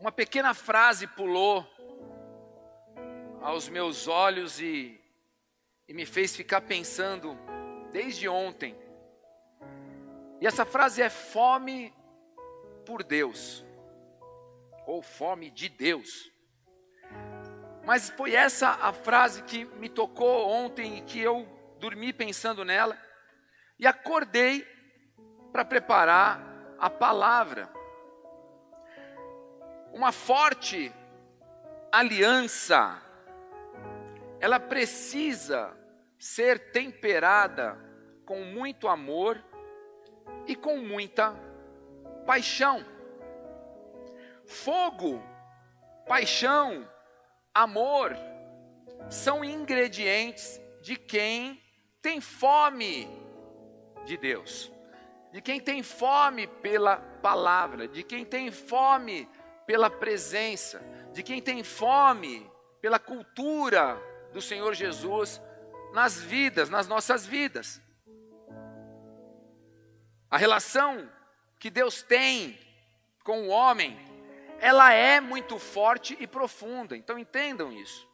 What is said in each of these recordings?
uma pequena frase pulou aos meus olhos e, e me fez ficar pensando desde ontem. E essa frase é fome por Deus, ou fome de Deus. Mas foi essa a frase que me tocou ontem e que eu dormi pensando nela e acordei para preparar a palavra. Uma forte aliança, ela precisa ser temperada com muito amor e com muita paixão. Fogo, paixão, amor são ingredientes de quem tem fome de Deus, de quem tem fome pela palavra, de quem tem fome pela presença, de quem tem fome pela cultura do Senhor Jesus nas vidas, nas nossas vidas. A relação que Deus tem com o homem, ela é muito forte e profunda. Então entendam isso.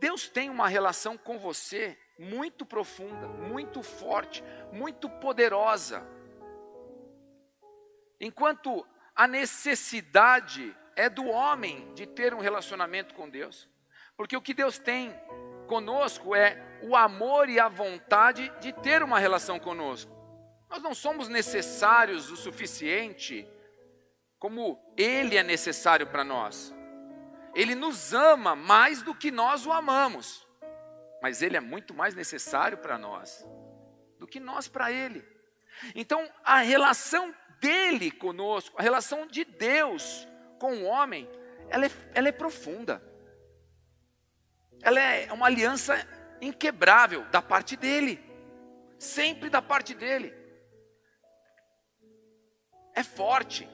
Deus tem uma relação com você muito profunda, muito forte, muito poderosa. Enquanto a necessidade é do homem de ter um relacionamento com Deus, porque o que Deus tem conosco é o amor e a vontade de ter uma relação conosco. Nós não somos necessários o suficiente como Ele é necessário para nós. Ele nos ama mais do que nós o amamos mas Ele é muito mais necessário para nós do que nós para Ele. Então, a relação dele conosco, a relação de Deus com o homem, ela é, ela é profunda. Ela é uma aliança inquebrável da parte dele, sempre da parte dele. É forte.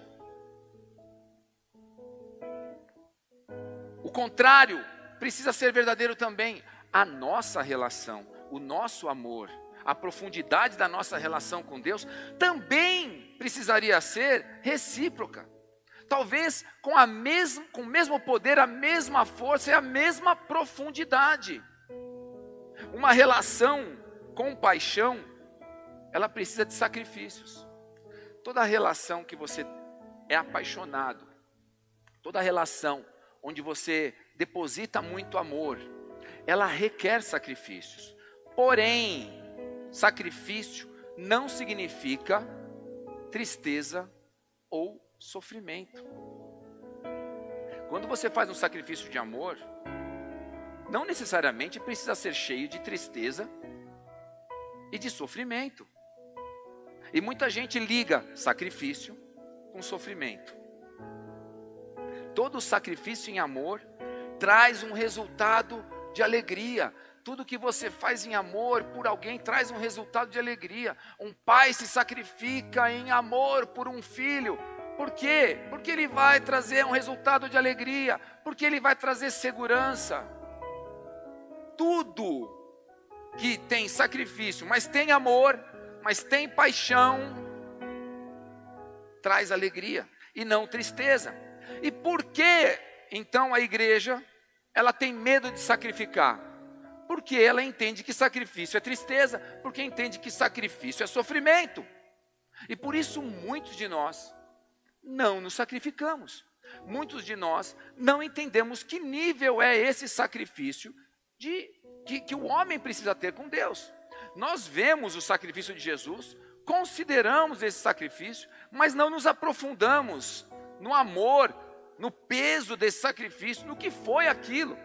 O contrário precisa ser verdadeiro também a nossa relação, o nosso amor, a profundidade da nossa relação com Deus também precisaria ser recíproca. Talvez com, a mesma, com o mesmo poder, a mesma força e a mesma profundidade. Uma relação com paixão, ela precisa de sacrifícios. Toda relação que você é apaixonado, toda relação onde você deposita muito amor, ela requer sacrifícios. Porém, sacrifício não significa tristeza ou sofrimento. Quando você faz um sacrifício de amor, não necessariamente precisa ser cheio de tristeza e de sofrimento. E muita gente liga sacrifício com sofrimento. Todo sacrifício em amor traz um resultado de alegria. Tudo que você faz em amor por alguém traz um resultado de alegria. Um pai se sacrifica em amor por um filho. Por quê? Porque ele vai trazer um resultado de alegria, porque ele vai trazer segurança. Tudo que tem sacrifício, mas tem amor, mas tem paixão, traz alegria e não tristeza. E por que então a igreja ela tem medo de sacrificar? Porque ela entende que sacrifício é tristeza, porque entende que sacrifício é sofrimento. E por isso muitos de nós não nos sacrificamos. Muitos de nós não entendemos que nível é esse sacrifício de, que, que o homem precisa ter com Deus. Nós vemos o sacrifício de Jesus, consideramos esse sacrifício, mas não nos aprofundamos no amor, no peso desse sacrifício, no que foi aquilo.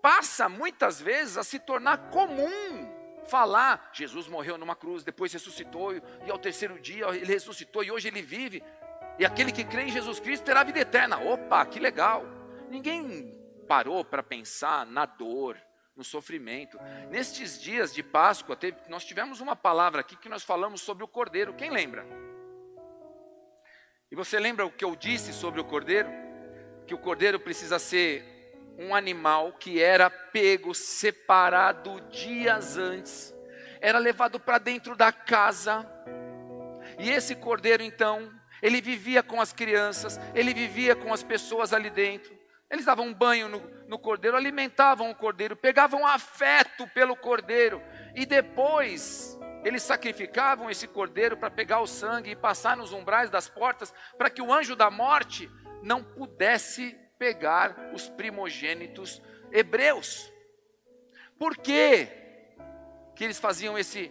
Passa muitas vezes a se tornar comum falar: Jesus morreu numa cruz, depois ressuscitou, e ao terceiro dia ele ressuscitou e hoje ele vive. E aquele que crê em Jesus Cristo terá vida eterna. Opa, que legal! Ninguém parou para pensar na dor, no sofrimento. Nestes dias de Páscoa, teve, nós tivemos uma palavra aqui que nós falamos sobre o cordeiro. Quem lembra? E você lembra o que eu disse sobre o cordeiro? Que o cordeiro precisa ser um animal que era pego, separado dias antes, era levado para dentro da casa, e esse cordeiro então, ele vivia com as crianças, ele vivia com as pessoas ali dentro. Eles davam banho no, no cordeiro, alimentavam o cordeiro, pegavam afeto pelo cordeiro e depois eles sacrificavam esse cordeiro para pegar o sangue e passar nos umbrais das portas para que o anjo da morte não pudesse pegar os primogênitos hebreus. Por quê que eles faziam esse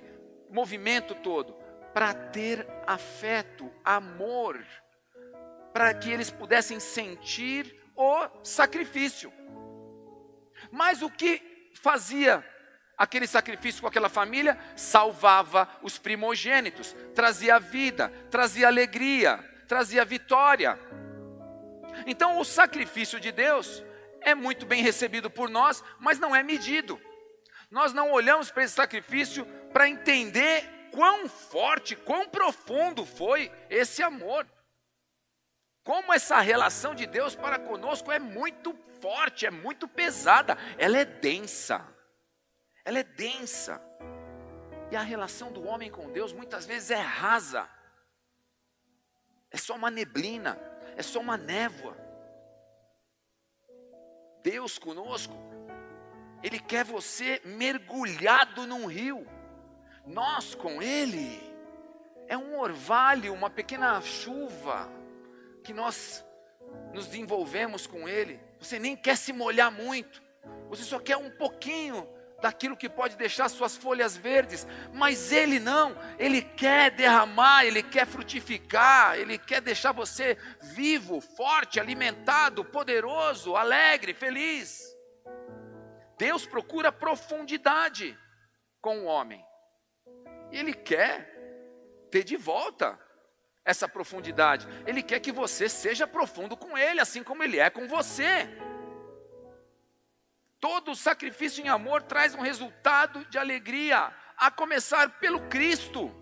movimento todo? Para ter afeto, amor, para que eles pudessem sentir o sacrifício. Mas o que fazia aquele sacrifício com aquela família? Salvava os primogênitos, trazia vida, trazia alegria, trazia vitória. Então, o sacrifício de Deus é muito bem recebido por nós, mas não é medido. Nós não olhamos para esse sacrifício para entender quão forte, quão profundo foi esse amor. Como essa relação de Deus para conosco é muito forte, é muito pesada, ela é densa. Ela é densa. E a relação do homem com Deus muitas vezes é rasa. É só uma neblina, é só uma névoa. Deus conosco, Ele quer você mergulhado num rio. Nós com Ele, é um orvalho, uma pequena chuva que nós nos envolvemos com Ele. Você nem quer se molhar muito, você só quer um pouquinho daquilo que pode deixar suas folhas verdes, mas Ele não, Ele quer derramar, Ele quer frutificar, Ele quer deixar você vivo, forte, alimentado, poderoso, alegre, feliz. Deus procura profundidade com o homem, e Ele quer ter de volta essa profundidade. Ele quer que você seja profundo com Ele, assim como Ele é com você. Todo sacrifício em amor traz um resultado de alegria, a começar pelo Cristo.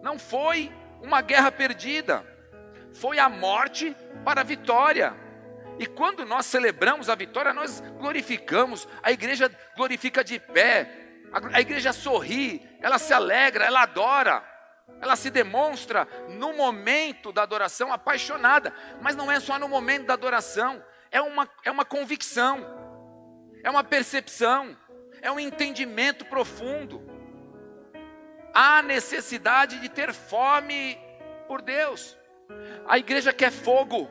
Não foi uma guerra perdida, foi a morte para a vitória. E quando nós celebramos a vitória, nós glorificamos, a igreja glorifica de pé, a igreja sorri, ela se alegra, ela adora ela se demonstra no momento da adoração apaixonada, mas não é só no momento da adoração, é uma, é uma convicção, é uma percepção, é um entendimento profundo. Há necessidade de ter fome por Deus. A igreja quer fogo,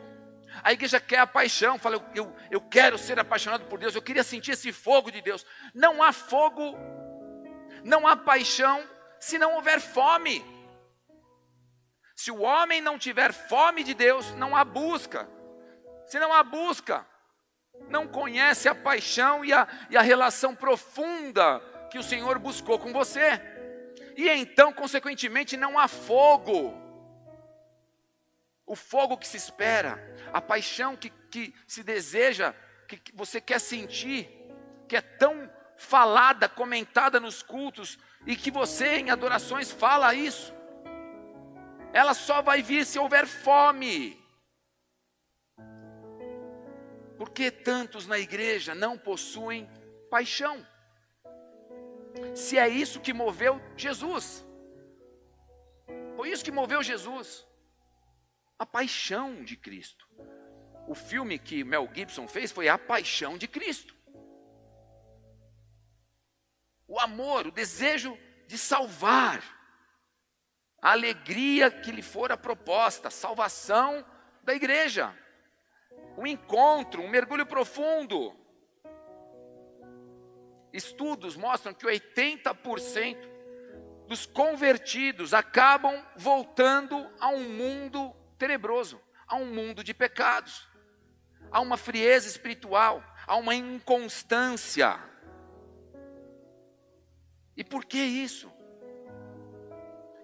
a igreja quer a paixão. Fala, eu, eu, eu quero ser apaixonado por Deus, eu queria sentir esse fogo de Deus. Não há fogo, não há paixão se não houver fome. Se o homem não tiver fome de Deus, não há busca. Se não há busca, não conhece a paixão e a, e a relação profunda que o Senhor buscou com você. E então, consequentemente, não há fogo. O fogo que se espera, a paixão que, que se deseja, que, que você quer sentir, que é tão falada, comentada nos cultos, e que você em adorações fala isso ela só vai vir se houver fome. Porque tantos na igreja não possuem paixão? Se é isso que moveu Jesus, foi isso que moveu Jesus, a paixão de Cristo. O filme que Mel Gibson fez foi A Paixão de Cristo. O amor, o desejo de salvar a alegria que lhe fora proposta, salvação da igreja, um encontro, um mergulho profundo. Estudos mostram que 80% dos convertidos acabam voltando a um mundo tenebroso, a um mundo de pecados, a uma frieza espiritual, a uma inconstância. E por que isso?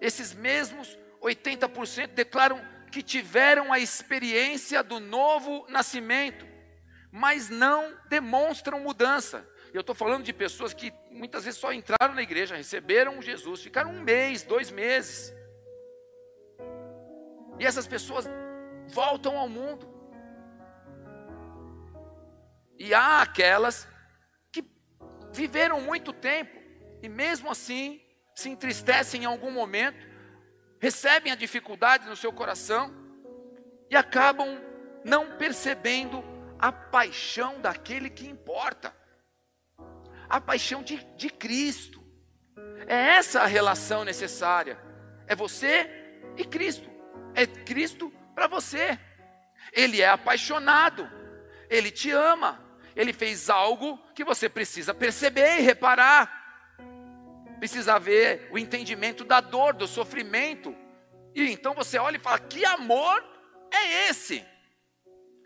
esses mesmos 80% declaram que tiveram a experiência do novo nascimento, mas não demonstram mudança. Eu estou falando de pessoas que muitas vezes só entraram na igreja, receberam Jesus, ficaram um mês, dois meses. E essas pessoas voltam ao mundo. E há aquelas que viveram muito tempo e mesmo assim se entristecem em algum momento, recebem a dificuldade no seu coração e acabam não percebendo a paixão daquele que importa, a paixão de, de Cristo. É essa a relação necessária. É você e Cristo. É Cristo para você. Ele é apaixonado. Ele te ama. Ele fez algo que você precisa perceber e reparar. Precisa ver o entendimento da dor, do sofrimento. E então você olha e fala: que amor é esse?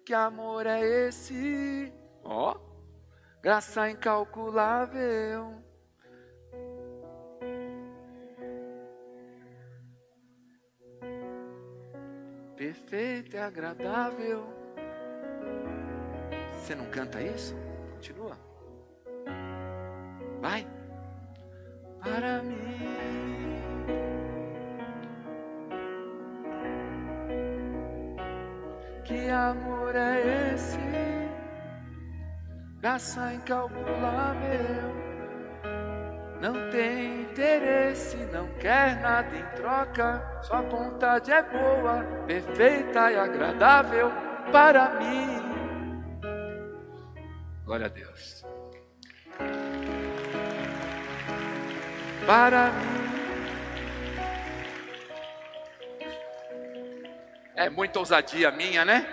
Que amor é esse? Ó, oh, graça incalculável. Perfeito e agradável. Você não canta isso? Continua. Vai. Para mim. Que amor é esse? Graça incalculável. Não tem interesse, não quer nada em troca. Sua vontade é boa, perfeita e agradável para mim. Glória a Deus. Para mim. É muita ousadia minha, né?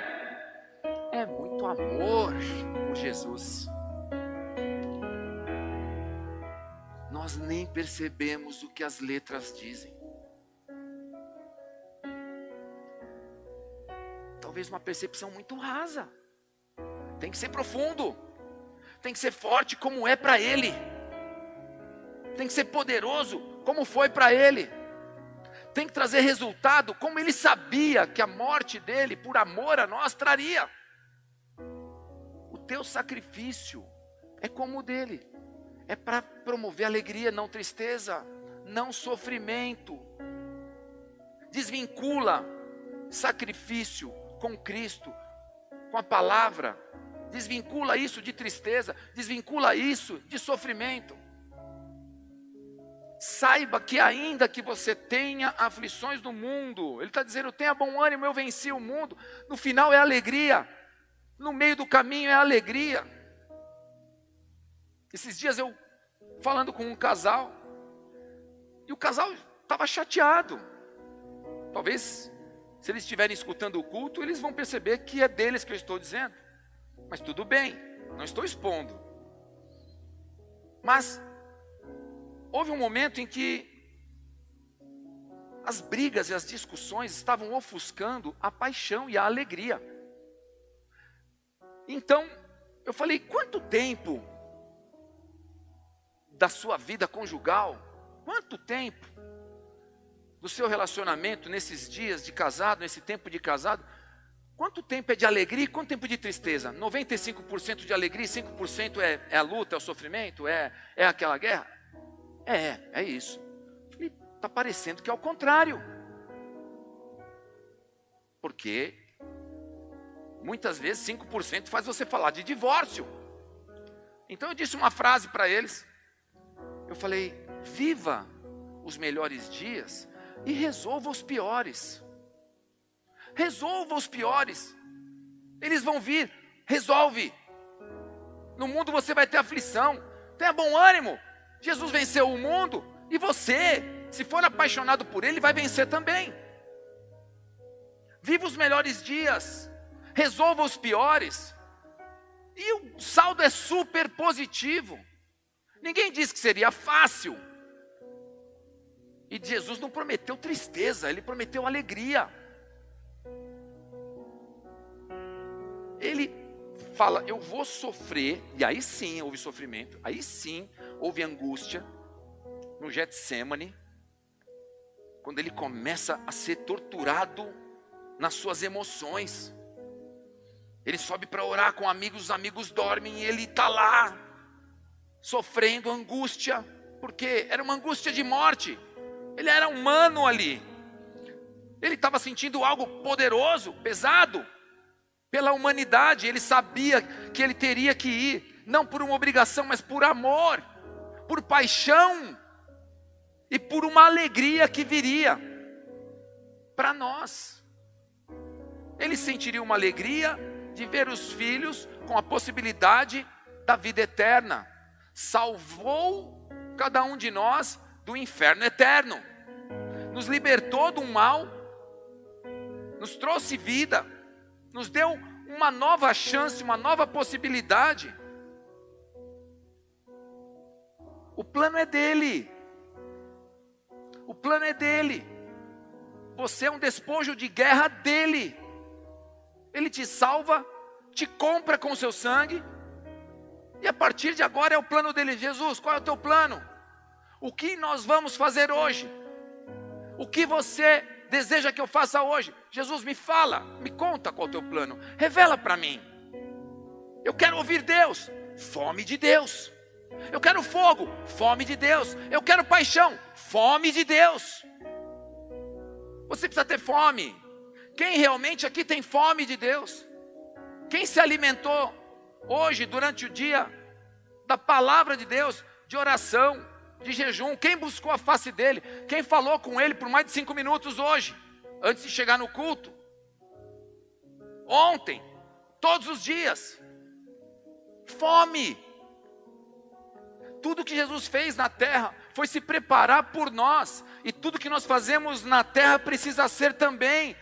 É muito amor por Jesus. Nós nem percebemos o que as letras dizem. Talvez uma percepção muito rasa. Tem que ser profundo tem que ser forte como é para Ele, tem que ser poderoso como foi para Ele, tem que trazer resultado como Ele sabia que a morte dele, por amor a nós, traria. O teu sacrifício é como o dele, é para promover alegria, não tristeza, não sofrimento. Desvincula sacrifício com Cristo, com a palavra, desvincula isso de tristeza, desvincula isso de sofrimento. Saiba que ainda que você tenha aflições no mundo, ele está dizendo: tenha bom ânimo, eu venci o mundo. No final é alegria, no meio do caminho é alegria. Esses dias eu falando com um casal, e o casal estava chateado. Talvez, se eles estiverem escutando o culto, eles vão perceber que é deles que eu estou dizendo. Mas tudo bem, não estou expondo. Mas houve um momento em que as brigas e as discussões estavam ofuscando a paixão e a alegria. Então, eu falei: quanto tempo da sua vida conjugal, quanto tempo do seu relacionamento nesses dias de casado, nesse tempo de casado, Quanto tempo é de alegria e quanto tempo de tristeza? 95% de alegria e 5% é, é a luta, é o sofrimento, é, é aquela guerra? É, é isso. Está parecendo que é o contrário. Porque muitas vezes 5% faz você falar de divórcio. Então eu disse uma frase para eles. Eu falei: viva os melhores dias e resolva os piores. Resolva os piores. Eles vão vir. Resolve. No mundo você vai ter aflição. Tenha bom ânimo. Jesus venceu o mundo. E você, se for apaixonado por Ele, vai vencer também. Viva os melhores dias. Resolva os piores. E o saldo é super positivo. Ninguém disse que seria fácil. E Jesus não prometeu tristeza, ele prometeu alegria. ele fala: Eu vou sofrer, e aí sim houve sofrimento, aí sim houve angústia no Getsemane, quando ele começa a ser torturado nas suas emoções. Ele sobe para orar com amigos, os amigos dormem e ele está lá, sofrendo angústia, porque era uma angústia de morte. Ele era humano ali. Ele estava sentindo algo poderoso, pesado pela humanidade, ele sabia que ele teria que ir, não por uma obrigação, mas por amor, por paixão e por uma alegria que viria. para nós. Ele sentiria uma alegria de ver os filhos com a possibilidade da vida eterna. Salvou cada um de nós do inferno eterno, nos libertou do mal, nos trouxe vida, nos deu uma nova chance, uma nova possibilidade. O plano é dele. O plano é dele. Você é um despojo de guerra dele. Ele te salva, te compra com seu sangue. E a partir de agora é o plano dele. Jesus, qual é o teu plano? O que nós vamos fazer hoje? O que você deseja que eu faça hoje? Jesus, me fala, me conta qual é o teu plano. Revela para mim. Eu quero ouvir Deus. Fome de Deus. Eu quero fogo, fome de Deus. Eu quero paixão, fome de Deus. Você precisa ter fome. Quem realmente aqui tem fome de Deus? Quem se alimentou hoje, durante o dia, da palavra de Deus, de oração, de jejum? Quem buscou a face dele? Quem falou com ele por mais de cinco minutos hoje, antes de chegar no culto? Ontem, todos os dias. Fome. Tudo que Jesus fez na terra foi se preparar por nós, e tudo que nós fazemos na terra precisa ser também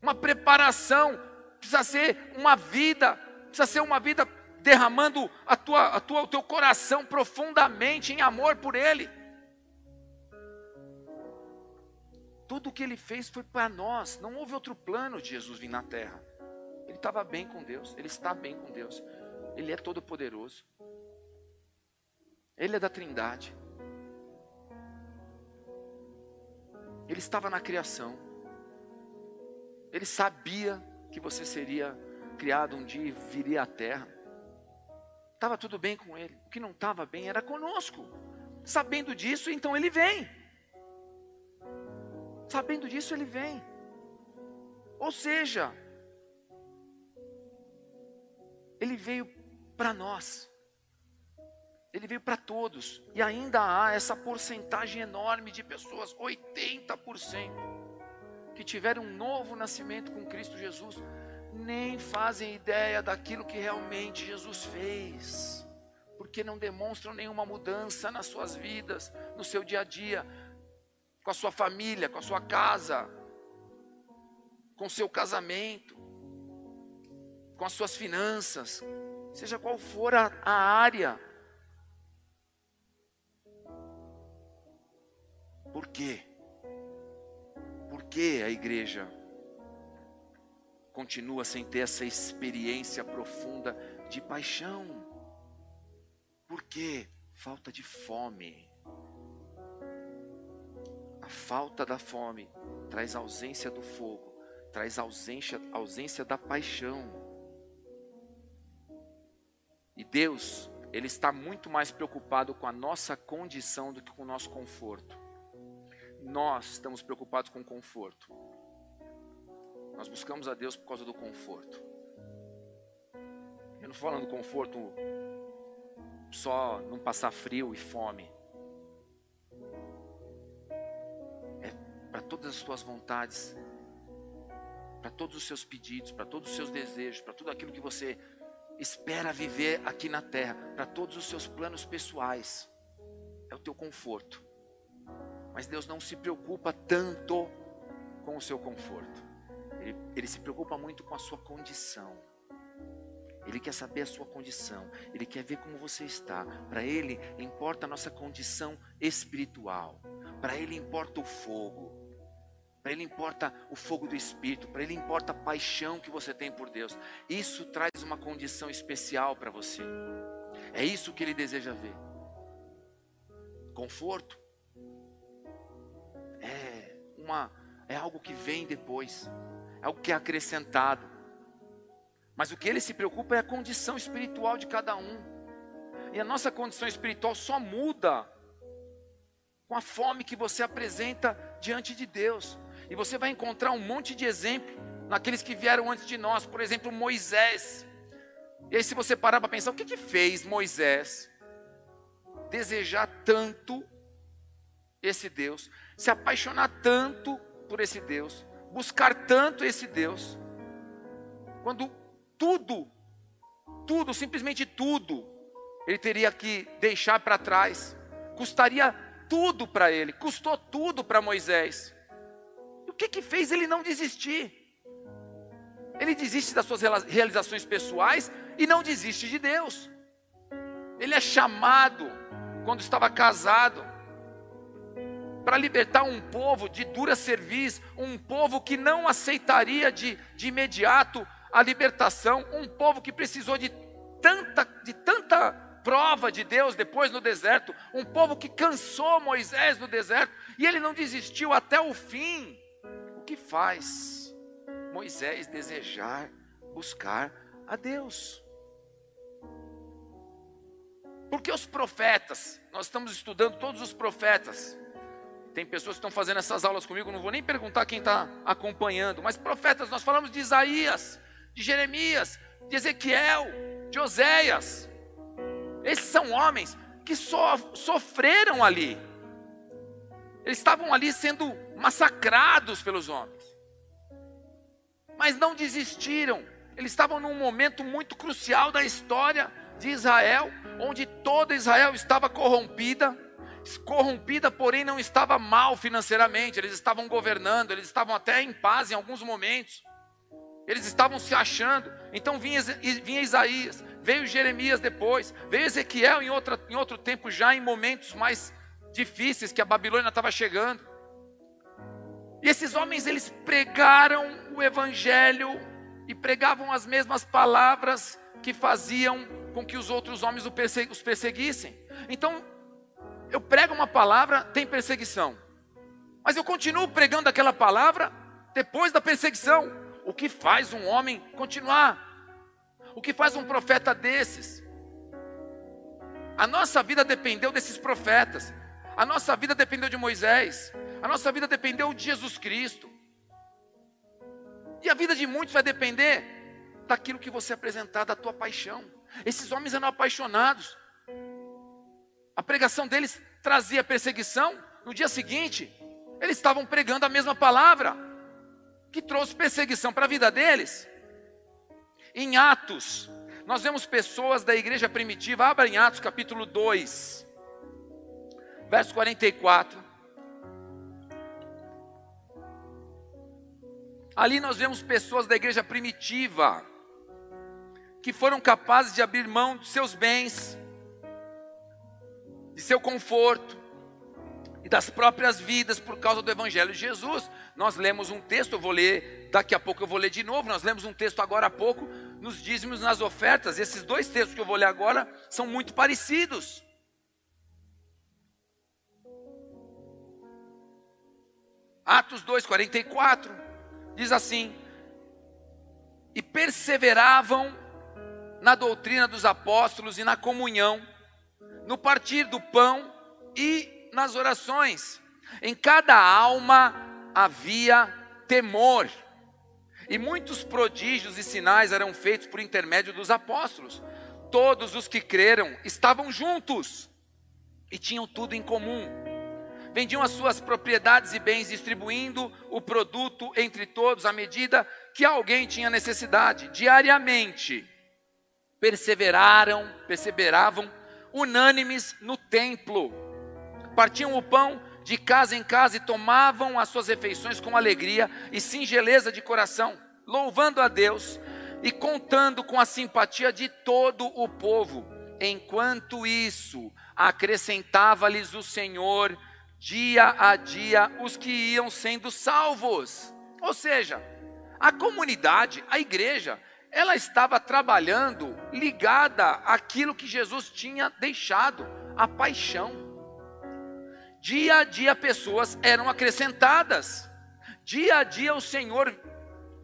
uma preparação, precisa ser uma vida, precisa ser uma vida derramando a tua, a tua, o teu coração profundamente em amor por Ele. Tudo o que Ele fez foi para nós, não houve outro plano de Jesus vir na terra. Ele estava bem com Deus, Ele está bem com Deus, Ele é todo poderoso. Ele é da Trindade. Ele estava na criação. Ele sabia que você seria criado um dia e viria à terra. Estava tudo bem com ele. O que não estava bem era conosco. Sabendo disso, então ele vem. Sabendo disso, ele vem. Ou seja, ele veio para nós. Ele veio para todos. E ainda há essa porcentagem enorme de pessoas, 80%, que tiveram um novo nascimento com Cristo Jesus, nem fazem ideia daquilo que realmente Jesus fez, porque não demonstram nenhuma mudança nas suas vidas, no seu dia a dia, com a sua família, com a sua casa, com o seu casamento, com as suas finanças, seja qual for a, a área Por quê? Por que a igreja continua sem ter essa experiência profunda de paixão? Por quê? Falta de fome. A falta da fome traz ausência do fogo, traz ausência, ausência da paixão. E Deus, Ele está muito mais preocupado com a nossa condição do que com o nosso conforto nós estamos preocupados com conforto. Nós buscamos a Deus por causa do conforto. Eu não estou falando conforto só não passar frio e fome. Para todas as tuas vontades, para todos os seus pedidos, para todos os seus desejos, para tudo aquilo que você espera viver aqui na terra, para todos os seus planos pessoais. É o teu conforto. Mas Deus não se preocupa tanto com o seu conforto. Ele, ele se preocupa muito com a sua condição. Ele quer saber a sua condição. Ele quer ver como você está. Para Ele importa a nossa condição espiritual. Para Ele importa o fogo. Para Ele importa o fogo do Espírito. Para Ele importa a paixão que você tem por Deus. Isso traz uma condição especial para você. É isso que Ele deseja ver. Conforto uma é algo que vem depois, é algo que é acrescentado. Mas o que ele se preocupa é a condição espiritual de cada um. E a nossa condição espiritual só muda com a fome que você apresenta diante de Deus. E você vai encontrar um monte de exemplo naqueles que vieram antes de nós, por exemplo, Moisés. E aí, se você parar para pensar, o que, que fez Moisés desejar tanto esse Deus, se apaixonar tanto por esse Deus, buscar tanto esse Deus, quando tudo, tudo, simplesmente tudo, ele teria que deixar para trás, custaria tudo para ele, custou tudo para Moisés. Que que fez ele não desistir? Ele desiste das suas realizações pessoais e não desiste de Deus. Ele é chamado quando estava casado para libertar um povo de dura serviço, um povo que não aceitaria de, de imediato a libertação, um povo que precisou de tanta, de tanta prova de Deus depois no deserto, um povo que cansou Moisés no deserto e ele não desistiu até o fim. Que faz Moisés desejar buscar a Deus? Porque os profetas, nós estamos estudando todos os profetas. Tem pessoas que estão fazendo essas aulas comigo, não vou nem perguntar quem está acompanhando, mas profetas, nós falamos de Isaías, de Jeremias, de Ezequiel, de Oséias. Esses são homens que so, sofreram ali. Eles estavam ali sendo massacrados pelos homens. Mas não desistiram. Eles estavam num momento muito crucial da história de Israel, onde toda Israel estava corrompida, corrompida, porém não estava mal financeiramente, eles estavam governando, eles estavam até em paz em alguns momentos, eles estavam se achando. Então vinha, vinha Isaías, veio Jeremias depois, veio Ezequiel em, outra, em outro tempo, já em momentos mais difíceis que a Babilônia estava chegando. E esses homens eles pregaram o evangelho e pregavam as mesmas palavras que faziam com que os outros homens os perseguissem. Então, eu prego uma palavra, tem perseguição. Mas eu continuo pregando aquela palavra depois da perseguição. O que faz um homem continuar? O que faz um profeta desses? A nossa vida dependeu desses profetas. A nossa vida dependeu de Moisés. A nossa vida dependeu de Jesus Cristo. E a vida de muitos vai depender daquilo que você apresentar, da tua paixão. Esses homens eram apaixonados. A pregação deles trazia perseguição. No dia seguinte, eles estavam pregando a mesma palavra, que trouxe perseguição para a vida deles. Em Atos, nós vemos pessoas da igreja primitiva, abra em Atos capítulo 2, verso 44. Ali nós vemos pessoas da igreja primitiva, que foram capazes de abrir mão dos seus bens, de seu conforto e das próprias vidas por causa do Evangelho de Jesus. Nós lemos um texto, eu vou ler, daqui a pouco eu vou ler de novo. Nós lemos um texto agora há pouco, nos dízimos, nas ofertas. Esses dois textos que eu vou ler agora são muito parecidos. Atos 2, 44, diz assim: E perseveravam na doutrina dos apóstolos e na comunhão, no partir do pão e nas orações. Em cada alma havia temor. E muitos prodígios e sinais eram feitos por intermédio dos apóstolos. Todos os que creram estavam juntos e tinham tudo em comum. Vendiam as suas propriedades e bens, distribuindo o produto entre todos à medida que alguém tinha necessidade. Diariamente perseveraram, perseveravam unânimes no templo. Partiam o pão de casa em casa e tomavam as suas refeições com alegria e singeleza de coração, louvando a Deus e contando com a simpatia de todo o povo. Enquanto isso, acrescentava-lhes o Senhor dia a dia os que iam sendo salvos. Ou seja, a comunidade, a igreja, ela estava trabalhando ligada àquilo que Jesus tinha deixado, a paixão. Dia a dia pessoas eram acrescentadas. Dia a dia o Senhor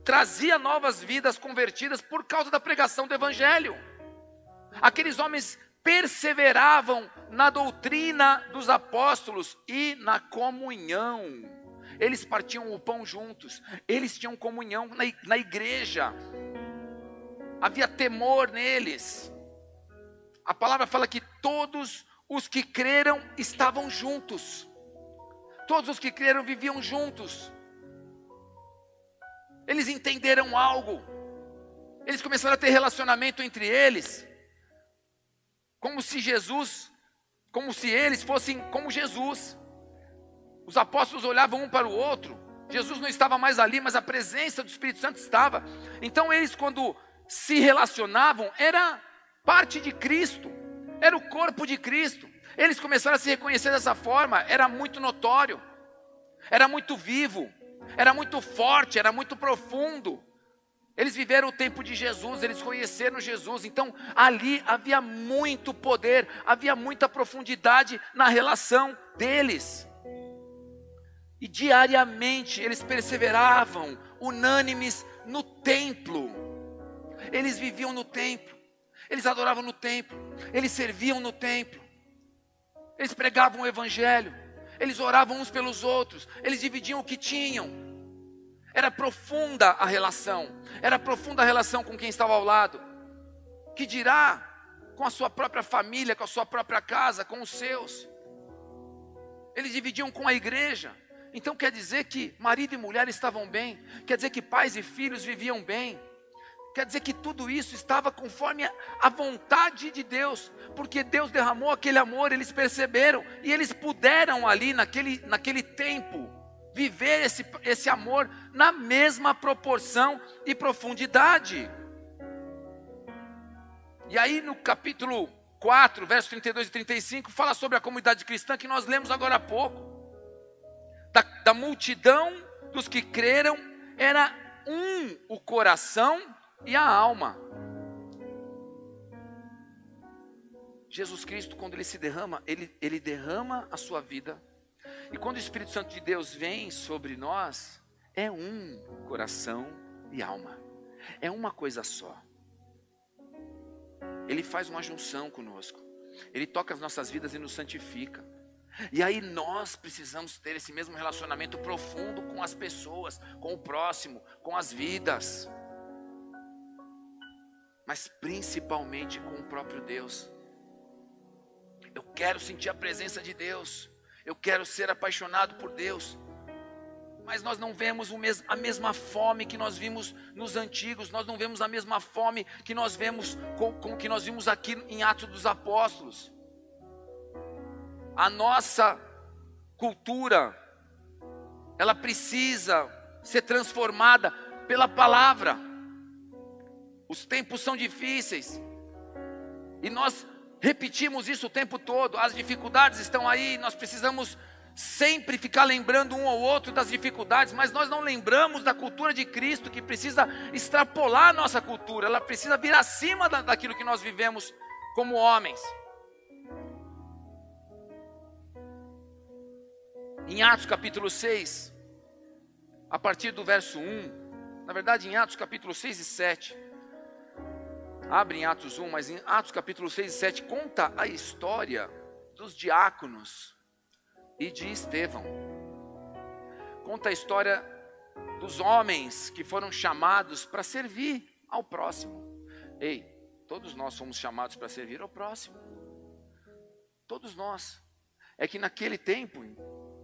trazia novas vidas convertidas por causa da pregação do evangelho. Aqueles homens perseveravam na doutrina dos apóstolos e na comunhão. Eles partiam o pão juntos, eles tinham comunhão na, na igreja havia temor neles. A palavra fala que todos os que creram estavam juntos. Todos os que creram viviam juntos. Eles entenderam algo. Eles começaram a ter relacionamento entre eles. Como se Jesus, como se eles fossem como Jesus. Os apóstolos olhavam um para o outro. Jesus não estava mais ali, mas a presença do Espírito Santo estava. Então eles, quando se relacionavam, era parte de Cristo, era o corpo de Cristo. Eles começaram a se reconhecer dessa forma, era muito notório, era muito vivo, era muito forte, era muito profundo. Eles viveram o tempo de Jesus, eles conheceram Jesus, então ali havia muito poder, havia muita profundidade na relação deles. E diariamente eles perseveravam, unânimes, no templo. Eles viviam no templo, eles adoravam no templo, eles serviam no templo, eles pregavam o Evangelho, eles oravam uns pelos outros, eles dividiam o que tinham. Era profunda a relação, era profunda a relação com quem estava ao lado. Que dirá com a sua própria família, com a sua própria casa, com os seus. Eles dividiam com a igreja. Então quer dizer que marido e mulher estavam bem, quer dizer que pais e filhos viviam bem. Quer dizer que tudo isso estava conforme a vontade de Deus, porque Deus derramou aquele amor, eles perceberam, e eles puderam ali, naquele, naquele tempo, viver esse, esse amor na mesma proporção e profundidade. E aí no capítulo 4, versos 32 e 35, fala sobre a comunidade cristã que nós lemos agora há pouco. Da, da multidão dos que creram, era um o coração e a alma. Jesus Cristo, quando ele se derrama, ele, ele derrama a sua vida e quando o Espírito Santo de Deus vem sobre nós, é um coração e alma, é uma coisa só. Ele faz uma junção conosco, ele toca as nossas vidas e nos santifica. E aí nós precisamos ter esse mesmo relacionamento profundo com as pessoas, com o próximo, com as vidas, mas principalmente com o próprio Deus. Eu quero sentir a presença de Deus. Eu quero ser apaixonado por Deus. Mas nós não vemos a mesma fome que nós vimos nos antigos, nós não vemos a mesma fome que nós vemos com, com que nós vimos aqui em Atos dos Apóstolos. A nossa cultura, ela precisa ser transformada pela palavra. Os tempos são difíceis. E nós repetimos isso o tempo todo. As dificuldades estão aí, nós precisamos sempre ficar lembrando um ou outro das dificuldades, mas nós não lembramos da cultura de Cristo que precisa extrapolar a nossa cultura, ela precisa vir acima da, daquilo que nós vivemos como homens. Em Atos capítulo 6, a partir do verso 1, na verdade em Atos capítulo 6 e 7, Abre em Atos 1, mas em Atos capítulo 6 e 7 conta a história dos diáconos e de Estevão. Conta a história dos homens que foram chamados para servir ao próximo. Ei, todos nós somos chamados para servir ao próximo. Todos nós. É que naquele tempo,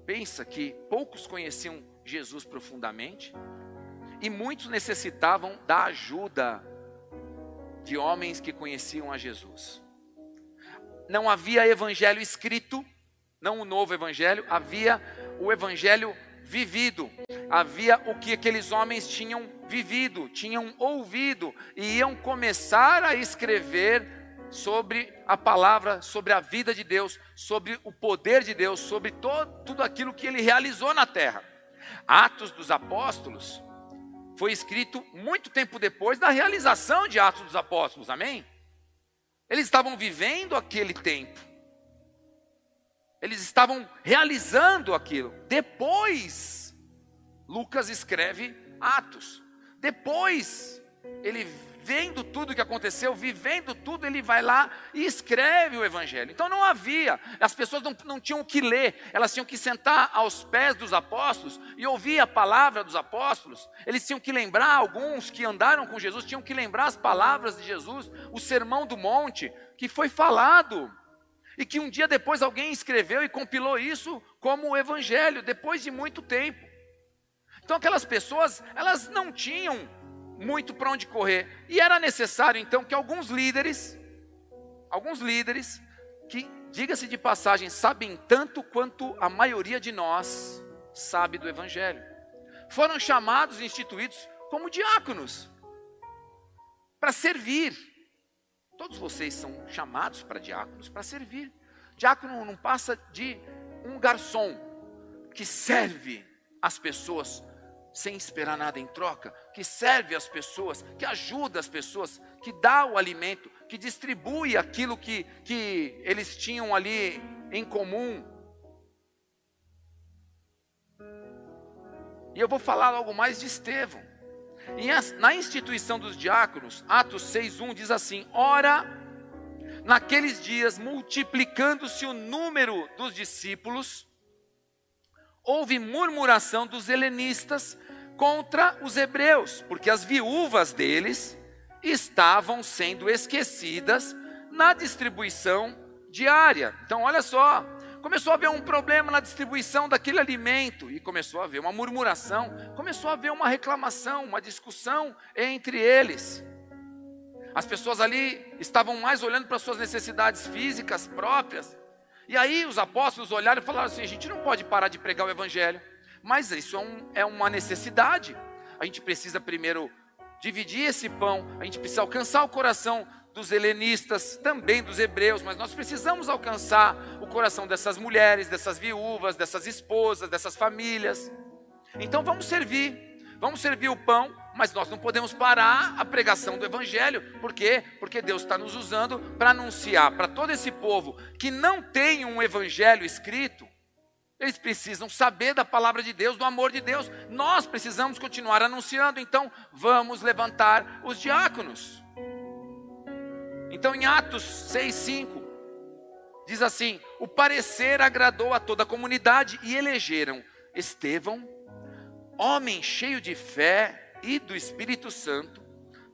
pensa que poucos conheciam Jesus profundamente e muitos necessitavam da ajuda de homens que conheciam a Jesus. Não havia evangelho escrito, não o novo evangelho, havia o evangelho vivido. Havia o que aqueles homens tinham vivido, tinham ouvido e iam começar a escrever sobre a palavra, sobre a vida de Deus, sobre o poder de Deus, sobre todo, tudo aquilo que ele realizou na terra. Atos dos Apóstolos foi escrito muito tempo depois da realização de Atos dos Apóstolos, amém? Eles estavam vivendo aquele tempo, eles estavam realizando aquilo. Depois, Lucas escreve Atos. Depois, ele vendo tudo o que aconteceu, vivendo tudo, ele vai lá e escreve o Evangelho. Então não havia, as pessoas não, não tinham que ler, elas tinham que sentar aos pés dos apóstolos e ouvir a palavra dos apóstolos. Eles tinham que lembrar, alguns que andaram com Jesus, tinham que lembrar as palavras de Jesus, o sermão do monte, que foi falado. E que um dia depois alguém escreveu e compilou isso como o Evangelho, depois de muito tempo. Então aquelas pessoas, elas não tinham muito para onde correr. E era necessário então que alguns líderes, alguns líderes, que, diga-se de passagem, sabem tanto quanto a maioria de nós sabe do Evangelho, foram chamados e instituídos como diáconos para servir. Todos vocês são chamados para diáconos para servir. Diácono não passa de um garçom que serve as pessoas sem esperar nada em troca, que serve as pessoas, que ajuda as pessoas, que dá o alimento, que distribui aquilo que, que eles tinham ali em comum. E eu vou falar algo mais de Estevão. na instituição dos diáconos, Atos 6,1 diz assim: Ora, naqueles dias, multiplicando-se o número dos discípulos, houve murmuração dos helenistas contra os hebreus, porque as viúvas deles estavam sendo esquecidas na distribuição diária. Então, olha só, começou a haver um problema na distribuição daquele alimento e começou a haver uma murmuração, começou a haver uma reclamação, uma discussão entre eles. As pessoas ali estavam mais olhando para suas necessidades físicas próprias e aí os apóstolos olharam e falaram assim: a gente não pode parar de pregar o evangelho, mas isso é, um, é uma necessidade. A gente precisa primeiro dividir esse pão, a gente precisa alcançar o coração dos helenistas, também dos hebreus, mas nós precisamos alcançar o coração dessas mulheres, dessas viúvas, dessas esposas, dessas famílias. Então vamos servir, vamos servir o pão mas nós não podemos parar a pregação do Evangelho. Por quê? Porque Deus está nos usando para anunciar para todo esse povo que não tem um Evangelho escrito. Eles precisam saber da palavra de Deus, do amor de Deus. Nós precisamos continuar anunciando. Então, vamos levantar os diáconos. Então, em Atos 6,5, diz assim: O parecer agradou a toda a comunidade e elegeram Estevão, homem cheio de fé e do Espírito Santo,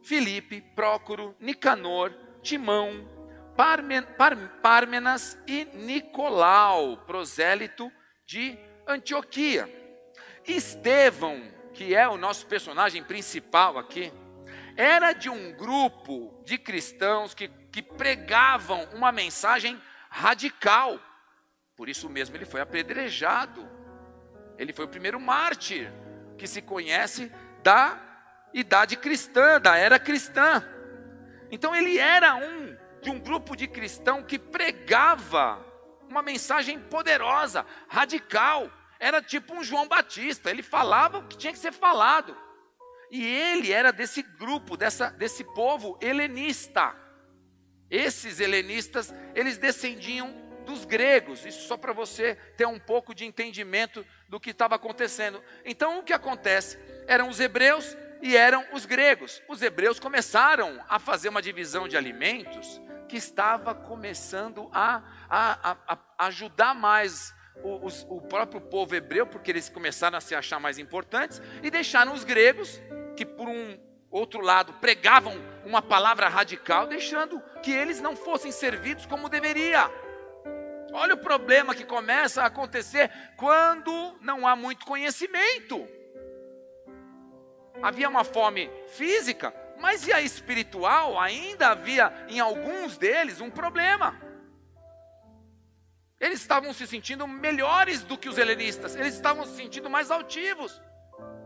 Filipe, Prócoro, Nicanor, Timão, Parmen, Par, Parmenas e Nicolau, prosélito de Antioquia. Estevão, que é o nosso personagem principal aqui, era de um grupo de cristãos que, que pregavam uma mensagem radical. Por isso mesmo ele foi apedrejado. Ele foi o primeiro mártir que se conhece da idade cristã, da era cristã. Então ele era um de um grupo de cristão que pregava uma mensagem poderosa, radical. Era tipo um João Batista, ele falava o que tinha que ser falado. E ele era desse grupo, dessa, desse povo helenista. Esses helenistas, eles descendiam dos gregos. Isso só para você ter um pouco de entendimento do que estava acontecendo. Então o que acontece? eram os hebreus e eram os gregos. Os hebreus começaram a fazer uma divisão de alimentos que estava começando a, a, a, a ajudar mais o, o, o, próprio povo hebreu, porque eles começaram a se achar mais importantes, e deixaram os gregos, que por um outro lado pregavam uma palavra radical, deixando que eles não fossem servidos como deveria. Olha o problema que começa a acontecer quando não há muito conhecimento. Havia uma fome física, mas e a espiritual? Ainda havia em alguns deles um problema. Eles estavam se sentindo melhores do que os helenistas, eles estavam se sentindo mais altivos,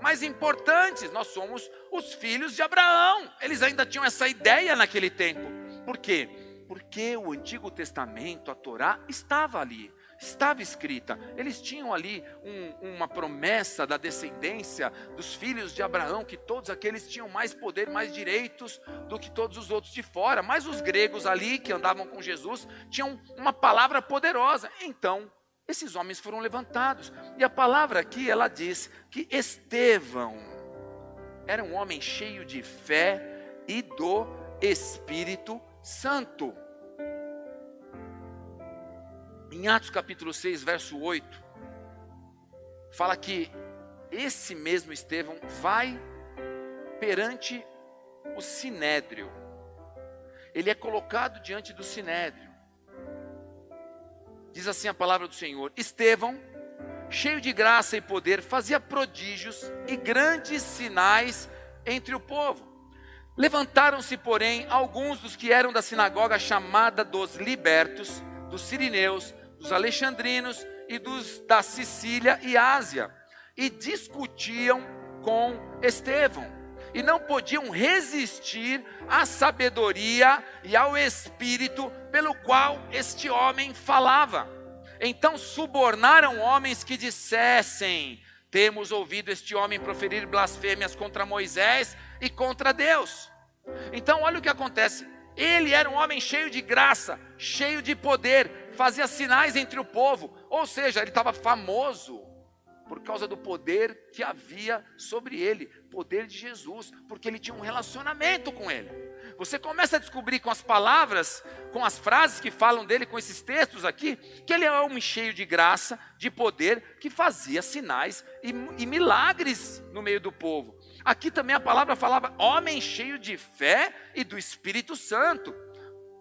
mais importantes. Nós somos os filhos de Abraão. Eles ainda tinham essa ideia naquele tempo. Por quê? Porque o Antigo Testamento, a Torá, estava ali estava escrita. Eles tinham ali um, uma promessa da descendência dos filhos de Abraão, que todos aqueles tinham mais poder, mais direitos do que todos os outros de fora. Mas os gregos ali, que andavam com Jesus, tinham uma palavra poderosa. Então, esses homens foram levantados. E a palavra aqui, ela diz que Estevão era um homem cheio de fé e do Espírito Santo. Em Atos capítulo 6, verso 8, fala que esse mesmo Estevão vai perante o sinédrio. Ele é colocado diante do sinédrio. Diz assim a palavra do Senhor: Estevão, cheio de graça e poder, fazia prodígios e grandes sinais entre o povo. Levantaram-se, porém, alguns dos que eram da sinagoga chamada dos libertos, dos sirineus, dos alexandrinos e dos da Sicília e Ásia, e discutiam com Estevão e não podiam resistir à sabedoria e ao espírito pelo qual este homem falava. Então subornaram homens que dissessem: Temos ouvido este homem proferir blasfêmias contra Moisés e contra Deus. Então, olha o que acontece. Ele era um homem cheio de graça, cheio de poder, fazia sinais entre o povo, ou seja, ele estava famoso por causa do poder que havia sobre ele, poder de Jesus, porque ele tinha um relacionamento com ele. Você começa a descobrir com as palavras, com as frases que falam dele, com esses textos aqui, que ele é um homem cheio de graça, de poder, que fazia sinais e, e milagres no meio do povo. Aqui também a palavra falava homem cheio de fé e do Espírito Santo.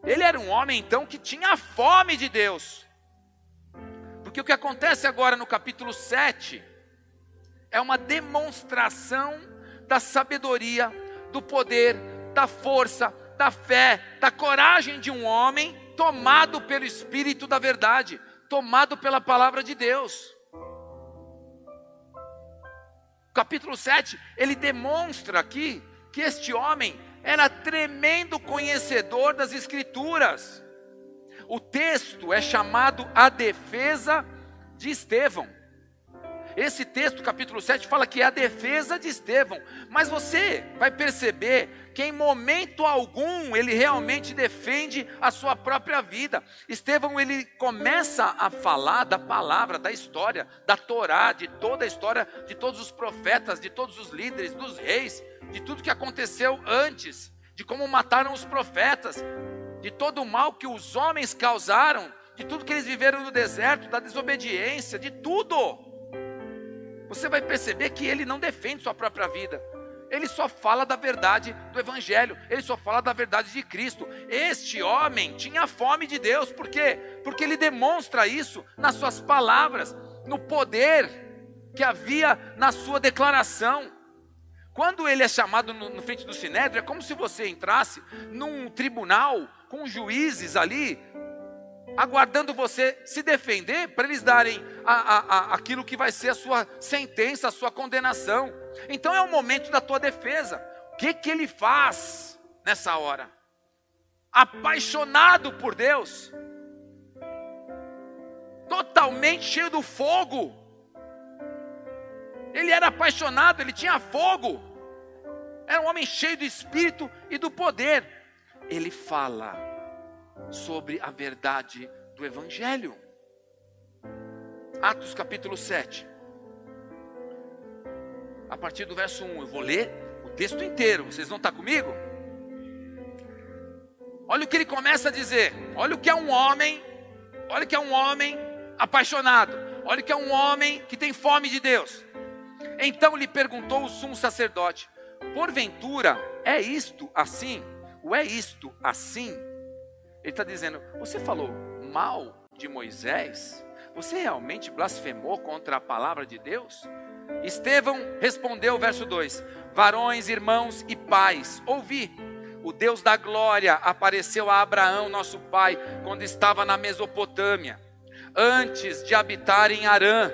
Ele era um homem então que tinha fome de Deus. Porque o que acontece agora no capítulo 7 é uma demonstração da sabedoria, do poder, da força, da fé, da coragem de um homem tomado pelo Espírito da verdade, tomado pela palavra de Deus. Capítulo 7, ele demonstra aqui que este homem era tremendo conhecedor das Escrituras o texto é chamado A Defesa de Estevão. Esse texto, capítulo 7, fala que é a defesa de Estevão. Mas você vai perceber que em momento algum ele realmente defende a sua própria vida. Estevão ele começa a falar da palavra, da história, da Torá, de toda a história, de todos os profetas, de todos os líderes, dos reis, de tudo que aconteceu antes, de como mataram os profetas, de todo o mal que os homens causaram, de tudo que eles viveram no deserto, da desobediência, de tudo. Você vai perceber que ele não defende sua própria vida. Ele só fala da verdade do Evangelho, ele só fala da verdade de Cristo. Este homem tinha fome de Deus, por quê? Porque ele demonstra isso nas suas palavras, no poder que havia na sua declaração. Quando ele é chamado no, no frente do Sinédrio, é como se você entrasse num tribunal com juízes ali, aguardando você se defender para eles darem a, a, aquilo que vai ser a sua sentença, a sua condenação. Então é o momento da tua defesa. O que, que ele faz nessa hora? Apaixonado por Deus, totalmente cheio do fogo. Ele era apaixonado, ele tinha fogo. Era um homem cheio do espírito e do poder ele fala sobre a verdade do Evangelho. Atos capítulo 7. A partir do verso 1, eu vou ler o texto inteiro. Vocês vão estar comigo? Olha o que ele começa a dizer. Olha o que é um homem. Olha o que é um homem apaixonado. Olha o que é um homem que tem fome de Deus. Então lhe perguntou o sumo sacerdote: Porventura é isto assim? o é isto assim? Ele está dizendo: você falou mal de Moisés? Você realmente blasfemou contra a palavra de Deus? Estevão respondeu, verso 2: Varões, irmãos e pais, ouvi. O Deus da glória apareceu a Abraão, nosso pai, quando estava na Mesopotâmia, antes de habitar em Arã,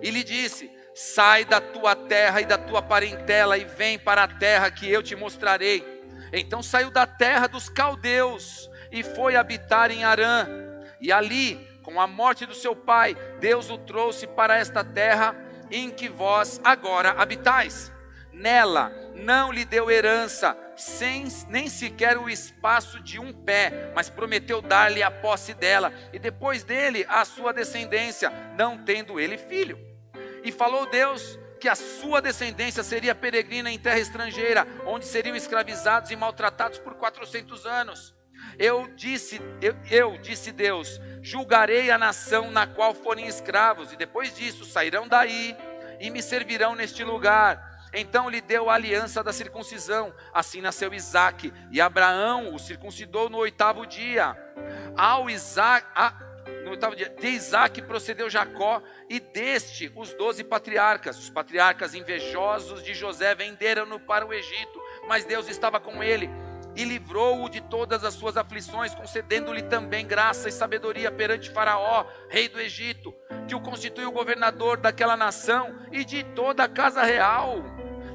e lhe disse: Sai da tua terra e da tua parentela e vem para a terra que eu te mostrarei. Então saiu da terra dos caldeus e foi habitar em Arã. E ali, com a morte do seu pai, Deus o trouxe para esta terra em que vós agora habitais. Nela não lhe deu herança, sem nem sequer o espaço de um pé, mas prometeu dar-lhe a posse dela, e depois dele a sua descendência, não tendo ele filho. E falou Deus que a sua descendência seria peregrina em terra estrangeira, onde seriam escravizados e maltratados por 400 anos. Eu disse, eu, eu, disse Deus, julgarei a nação na qual forem escravos, e depois disso sairão daí e me servirão neste lugar. Então lhe deu a aliança da circuncisão, assim nasceu Isaac, e Abraão o circuncidou no oitavo dia. Ao Isaac, a, no oitavo dia, de Isaac procedeu Jacó e deste os doze patriarcas. Os patriarcas invejosos de José venderam-no para o Egito, mas Deus estava com ele e livrou-o de todas as suas aflições, concedendo-lhe também graça e sabedoria perante Faraó, rei do Egito, que o constituiu governador daquela nação e de toda a casa real.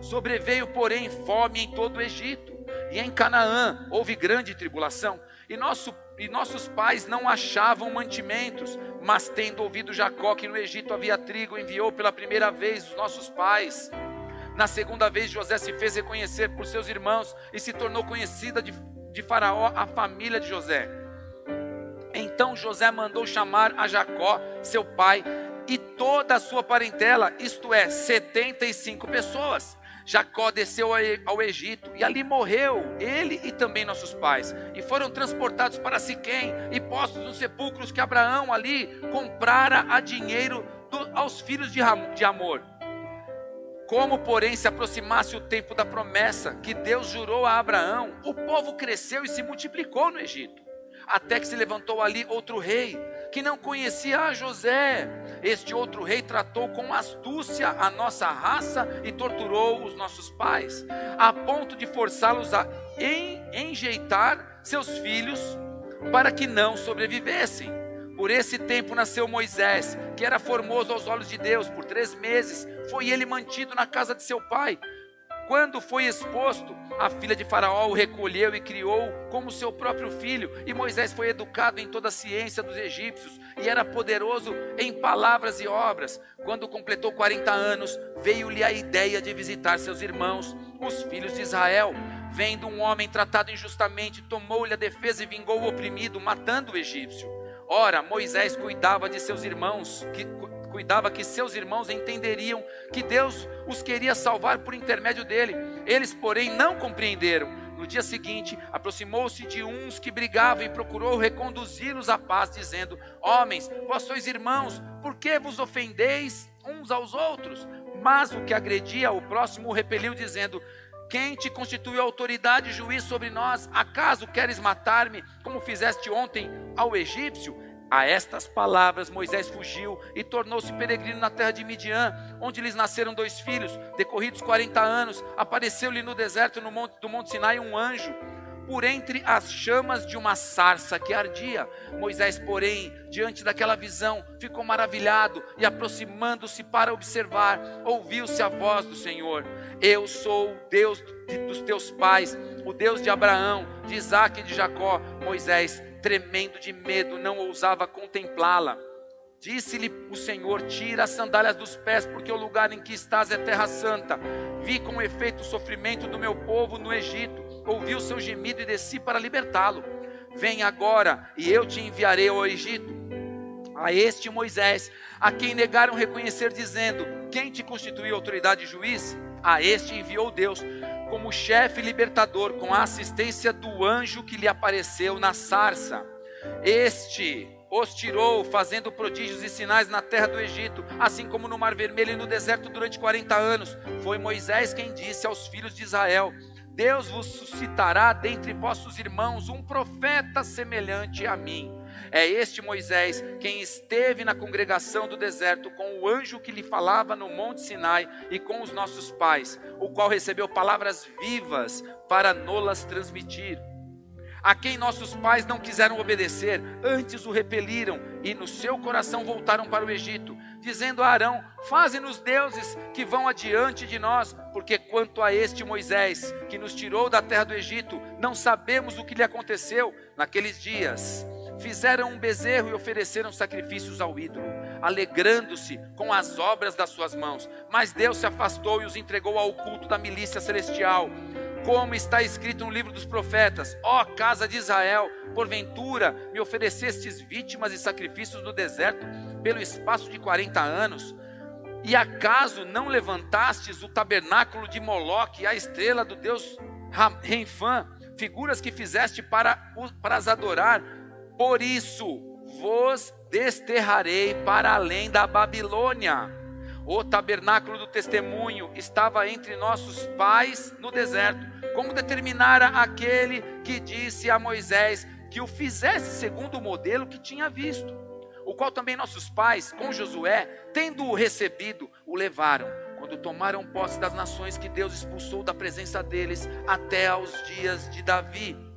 Sobreveio, porém, fome em todo o Egito, e em Canaã houve grande tribulação, e, nosso, e nossos pais não achavam mantimentos, mas tendo ouvido Jacó que no Egito havia trigo, enviou pela primeira vez os nossos pais na segunda vez, José se fez reconhecer por seus irmãos e se tornou conhecida de, de Faraó a família de José. Então José mandou chamar a Jacó, seu pai, e toda a sua parentela, isto é, 75 pessoas. Jacó desceu ao Egito e ali morreu, ele e também nossos pais, e foram transportados para Siquém e postos nos sepulcros que Abraão ali comprara a dinheiro do, aos filhos de, de Amor. Como, porém, se aproximasse o tempo da promessa que Deus jurou a Abraão, o povo cresceu e se multiplicou no Egito, até que se levantou ali outro rei, que não conhecia a José. Este outro rei tratou com astúcia a nossa raça e torturou os nossos pais, a ponto de forçá-los a enjeitar seus filhos para que não sobrevivessem. Por esse tempo nasceu Moisés, que era formoso aos olhos de Deus. Por três meses foi ele mantido na casa de seu pai. Quando foi exposto, a filha de Faraó o recolheu e criou como seu próprio filho. E Moisés foi educado em toda a ciência dos egípcios e era poderoso em palavras e obras. Quando completou 40 anos, veio-lhe a ideia de visitar seus irmãos, os filhos de Israel. Vendo um homem tratado injustamente, tomou-lhe a defesa e vingou o oprimido, matando o egípcio. Ora, Moisés cuidava de seus irmãos, que cuidava que seus irmãos entenderiam que Deus os queria salvar por intermédio dele. Eles, porém, não compreenderam. No dia seguinte, aproximou-se de uns que brigavam e procurou reconduzi-los à paz, dizendo: Homens, vós sois irmãos, por que vos ofendeis uns aos outros? Mas o que agredia o próximo o repeliu, dizendo: quem te constituiu autoridade e juiz sobre nós? Acaso queres matar-me, como fizeste ontem ao egípcio? A estas palavras Moisés fugiu e tornou-se peregrino na terra de Midian, onde lhes nasceram dois filhos. Decorridos quarenta anos, apareceu-lhe no deserto no monte, do Monte Sinai um anjo por entre as chamas de uma sarça que ardia. Moisés, porém, diante daquela visão, ficou maravilhado e, aproximando-se para observar, ouviu-se a voz do Senhor: Eu sou o Deus dos teus pais, o Deus de Abraão, de Isaac e de Jacó. Moisés, tremendo de medo, não ousava contemplá-la. Disse-lhe o Senhor: Tira as sandálias dos pés, porque o lugar em que estás é terra santa. Vi com efeito o sofrimento do meu povo no Egito ouvi o seu gemido e desci para libertá-lo. Vem agora, e eu te enviarei ao Egito. A este Moisés, a quem negaram reconhecer, dizendo: Quem te constituiu autoridade e juiz? A este enviou Deus como chefe libertador, com a assistência do anjo que lhe apareceu na sarça. Este os tirou, fazendo prodígios e sinais na terra do Egito, assim como no Mar Vermelho e no deserto durante 40 anos. Foi Moisés quem disse aos filhos de Israel: Deus vos suscitará dentre vossos irmãos um profeta semelhante a mim. É este Moisés quem esteve na congregação do deserto com o anjo que lhe falava no Monte Sinai e com os nossos pais, o qual recebeu palavras vivas para nolas transmitir a quem nossos pais não quiseram obedecer, antes o repeliram e no seu coração voltaram para o Egito, dizendo a Arão: Faze-nos deuses que vão adiante de nós, porque quanto a este Moisés, que nos tirou da terra do Egito, não sabemos o que lhe aconteceu naqueles dias. Fizeram um bezerro e ofereceram sacrifícios ao ídolo, alegrando-se com as obras das suas mãos. Mas Deus se afastou e os entregou ao culto da milícia celestial como está escrito no livro dos profetas: Ó oh, casa de Israel, porventura me oferecestes vítimas e sacrifícios no deserto pelo espaço de 40 anos? E acaso não levantastes o tabernáculo de Moloque, a estrela do deus Renfã, figuras que fizeste para, para as adorar? Por isso vos desterrarei para além da Babilônia o tabernáculo do testemunho estava entre nossos pais no deserto, como determinara aquele que disse a Moisés que o fizesse segundo o modelo que tinha visto, o qual também nossos pais, com Josué, tendo-o recebido, o levaram, quando tomaram posse das nações que Deus expulsou da presença deles, até aos dias de Davi.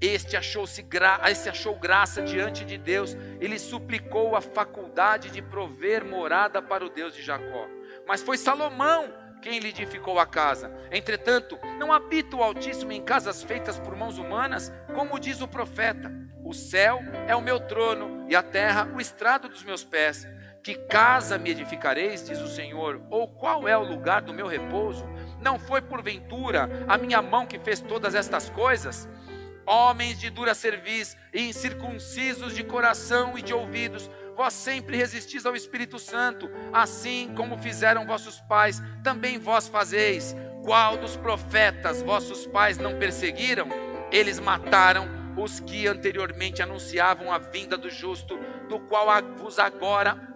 Este achou-se gra... este achou graça diante de Deus, ele suplicou a faculdade de prover morada para o Deus de Jacó. Mas foi Salomão quem lhe edificou a casa. Entretanto, não habita o Altíssimo em casas feitas por mãos humanas, como diz o profeta: O céu é o meu trono e a terra o estrado dos meus pés. Que casa me edificareis, diz o Senhor, ou qual é o lugar do meu repouso? Não foi porventura a minha mão que fez todas estas coisas? Homens de dura cerviz incircuncisos de coração e de ouvidos, vós sempre resistis ao Espírito Santo, assim como fizeram vossos pais, também vós fazeis. Qual dos profetas vossos pais não perseguiram? Eles mataram os que anteriormente anunciavam a vinda do justo, do qual vos agora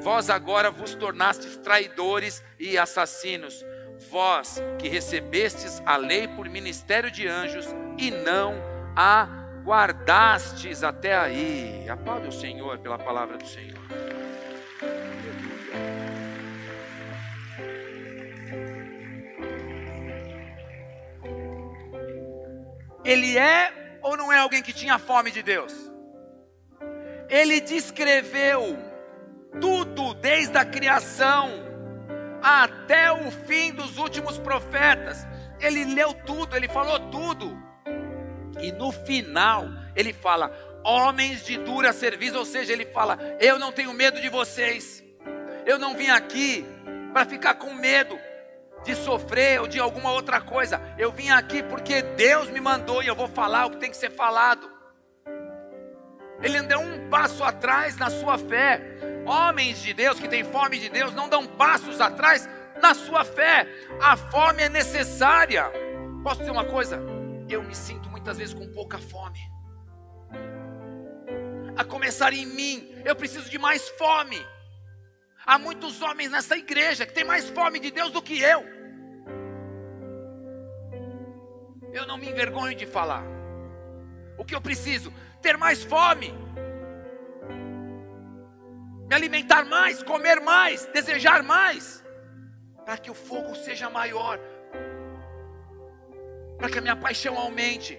vós agora vos tornastes traidores e assassinos. Vós que recebestes a lei por ministério de anjos e não a guardastes até aí. Aplaude o Senhor pela palavra do Senhor. Ele é ou não é alguém que tinha fome de Deus? Ele descreveu tudo desde a criação até o fim dos últimos profetas. Ele leu tudo, ele falou tudo. E no final, ele fala: homens de dura serviço, ou seja, ele fala: eu não tenho medo de vocês, eu não vim aqui para ficar com medo de sofrer ou de alguma outra coisa, eu vim aqui porque Deus me mandou e eu vou falar o que tem que ser falado. Ele deu um passo atrás na sua fé. Homens de Deus que têm fome de Deus não dão passos atrás na sua fé. A fome é necessária. Posso dizer uma coisa? Eu me sinto muitas vezes com pouca fome. A começar em mim, eu preciso de mais fome. Há muitos homens nessa igreja que têm mais fome de Deus do que eu. Eu não me envergonho de falar. O que eu preciso? Ter mais fome. Me alimentar mais, comer mais, desejar mais. Para que o fogo seja maior. Para que a minha paixão aumente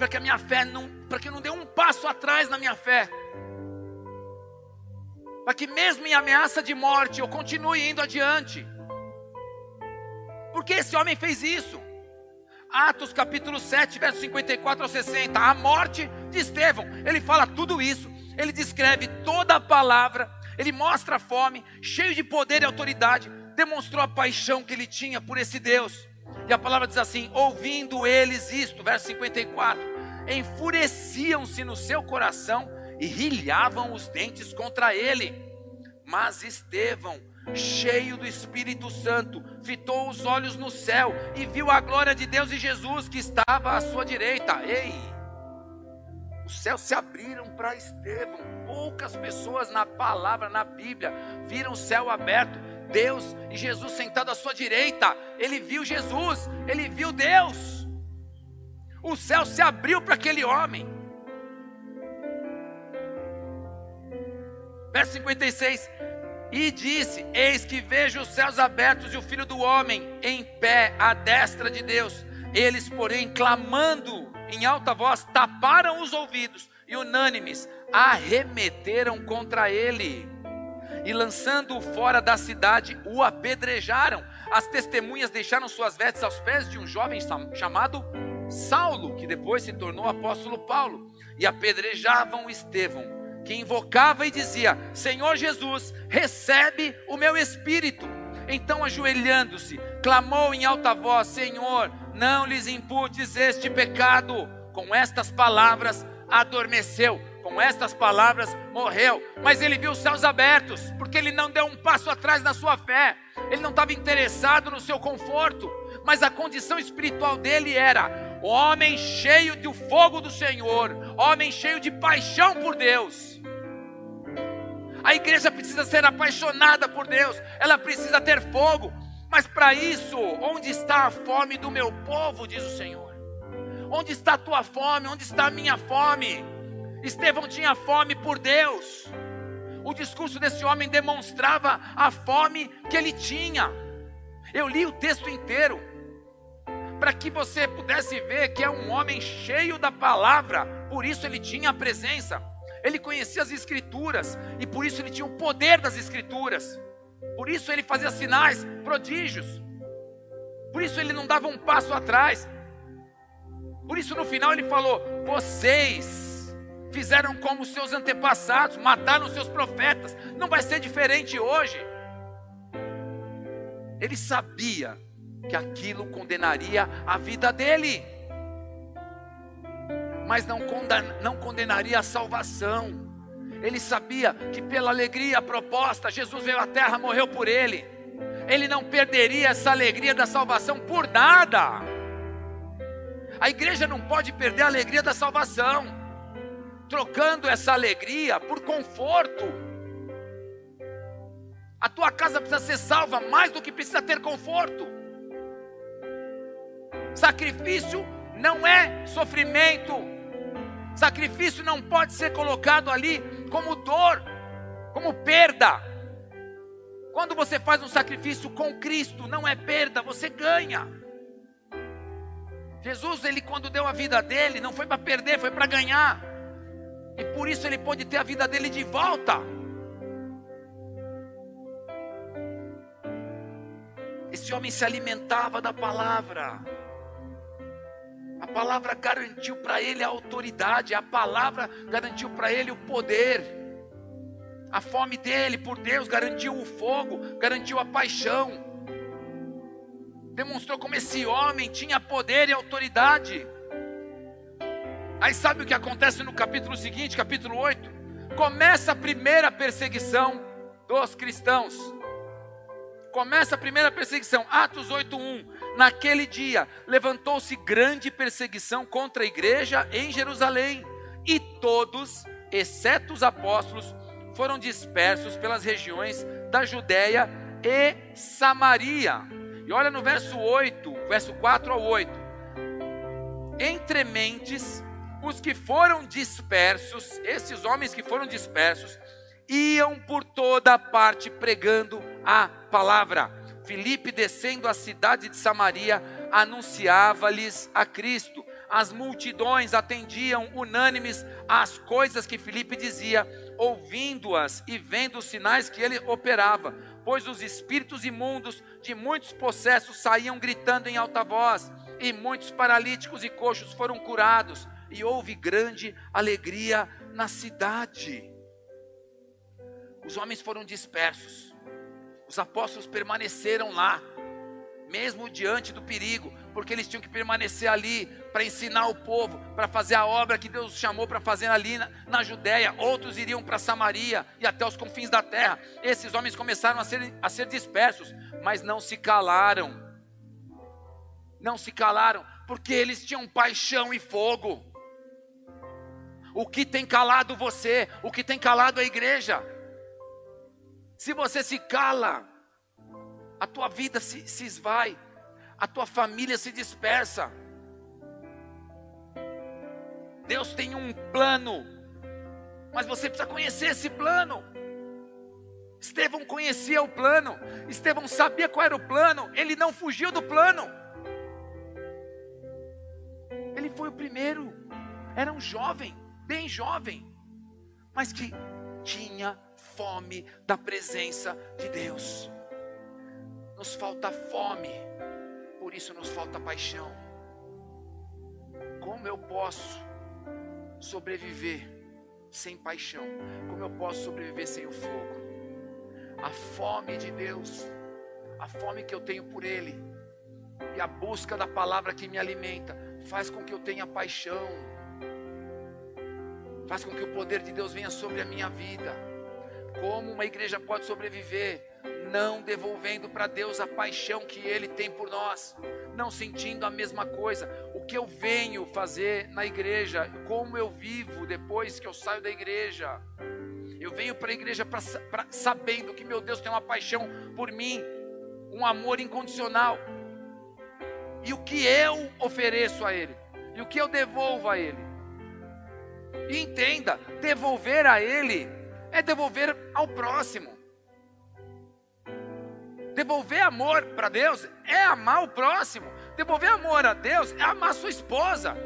para que a minha fé não, para que eu não dê um passo atrás na minha fé. Para que mesmo em ameaça de morte eu continue indo adiante. Porque esse homem fez isso. Atos capítulo 7, verso 54 ao 60, a morte de Estevão. Ele fala tudo isso. Ele descreve toda a palavra, ele mostra a fome, cheio de poder e autoridade, demonstrou a paixão que ele tinha por esse Deus. E a palavra diz assim: ouvindo eles isto, verso 54, enfureciam-se no seu coração e rilhavam os dentes contra ele. Mas Estevão, cheio do Espírito Santo, fitou os olhos no céu e viu a glória de Deus e Jesus que estava à sua direita. Ei! Os céus se abriram para Estevão. Poucas pessoas na palavra, na Bíblia, viram o céu aberto. Deus e Jesus sentado à sua direita. Ele viu Jesus, ele viu Deus. O céu se abriu para aquele homem. Verso 56. E disse: Eis que vejo os céus abertos e o filho do homem em pé à destra de Deus. Eles, porém, clamando em alta voz, taparam os ouvidos e, unânimes, arremeteram contra ele. E lançando-o fora da cidade, o apedrejaram. As testemunhas deixaram suas vestes aos pés de um jovem chamado Saulo, que depois se tornou apóstolo Paulo, e apedrejavam Estevão, que invocava e dizia: Senhor Jesus, recebe o meu espírito. Então, ajoelhando-se, clamou em alta voz: Senhor, não lhes imputes este pecado. Com estas palavras, adormeceu. Com estas palavras, morreu. Mas ele viu os céus abertos, porque ele não deu um passo atrás na sua fé. Ele não estava interessado no seu conforto, mas a condição espiritual dele era: homem cheio do fogo do Senhor, homem cheio de paixão por Deus. A igreja precisa ser apaixonada por Deus, ela precisa ter fogo, mas para isso, onde está a fome do meu povo, diz o Senhor? Onde está a tua fome? Onde está a minha fome? Estevão tinha fome por Deus. O discurso desse homem demonstrava a fome que ele tinha. Eu li o texto inteiro para que você pudesse ver que é um homem cheio da palavra, por isso ele tinha a presença, ele conhecia as escrituras e por isso ele tinha o poder das escrituras, por isso ele fazia sinais, prodígios, por isso ele não dava um passo atrás, por isso no final ele falou: Vocês fizeram como seus antepassados, mataram seus profetas, não vai ser diferente hoje. Ele sabia que aquilo condenaria a vida dele, mas não, não condenaria a salvação. Ele sabia que pela alegria proposta, Jesus veio à terra, morreu por ele. Ele não perderia essa alegria da salvação por nada. A igreja não pode perder a alegria da salvação, trocando essa alegria por conforto. A tua casa precisa ser salva mais do que precisa ter conforto. Sacrifício não é sofrimento. Sacrifício não pode ser colocado ali como dor, como perda. Quando você faz um sacrifício com Cristo, não é perda, você ganha. Jesus, ele quando deu a vida dele, não foi para perder, foi para ganhar. E por isso ele pôde ter a vida dele de volta. Esse homem se alimentava da palavra. A palavra garantiu para ele a autoridade, a palavra garantiu para ele o poder. A fome dele por Deus garantiu o fogo, garantiu a paixão. Demonstrou como esse homem tinha poder e autoridade. Aí sabe o que acontece no capítulo seguinte, capítulo 8? Começa a primeira perseguição dos cristãos. Começa a primeira perseguição, Atos 8:1. Naquele dia levantou-se grande perseguição contra a igreja em Jerusalém, e todos, exceto os apóstolos, foram dispersos pelas regiões da Judéia e Samaria. E olha no verso 8, verso 4 ao 8. Entre mentes, os que foram dispersos, esses homens que foram dispersos, iam por toda parte pregando a palavra. Filipe, descendo a cidade de Samaria, anunciava-lhes a Cristo. As multidões atendiam unânimes às coisas que Filipe dizia, ouvindo-as e vendo os sinais que ele operava, pois os espíritos imundos de muitos possessos saíam gritando em alta voz, e muitos paralíticos e coxos foram curados, e houve grande alegria na cidade. Os homens foram dispersos. Os apóstolos permaneceram lá, mesmo diante do perigo, porque eles tinham que permanecer ali para ensinar o povo, para fazer a obra que Deus chamou para fazer ali na, na Judéia. Outros iriam para Samaria e até os confins da terra. Esses homens começaram a ser, a ser dispersos, mas não se calaram. Não se calaram, porque eles tinham paixão e fogo. O que tem calado você? O que tem calado a igreja? Se você se cala, a tua vida se, se esvai, a tua família se dispersa. Deus tem um plano, mas você precisa conhecer esse plano. Estevão conhecia o plano, Estevão sabia qual era o plano, ele não fugiu do plano. Ele foi o primeiro, era um jovem, bem jovem, mas que tinha fome da presença de Deus. Nos falta fome, por isso nos falta paixão. Como eu posso sobreviver sem paixão? Como eu posso sobreviver sem o fogo? A fome de Deus, a fome que eu tenho por Ele, e a busca da palavra que me alimenta, faz com que eu tenha paixão, faz com que o poder de Deus venha sobre a minha vida. Como uma igreja pode sobreviver? Não devolvendo para Deus a paixão que Ele tem por nós, não sentindo a mesma coisa. O que eu venho fazer na igreja, como eu vivo depois que eu saio da igreja. Eu venho para a igreja pra, pra, sabendo que meu Deus tem uma paixão por mim, um amor incondicional. E o que eu ofereço a Ele? E o que eu devolvo a Ele? E entenda, devolver a Ele é devolver ao próximo. Devolver amor para Deus é amar o próximo. Devolver amor a Deus é amar sua esposa.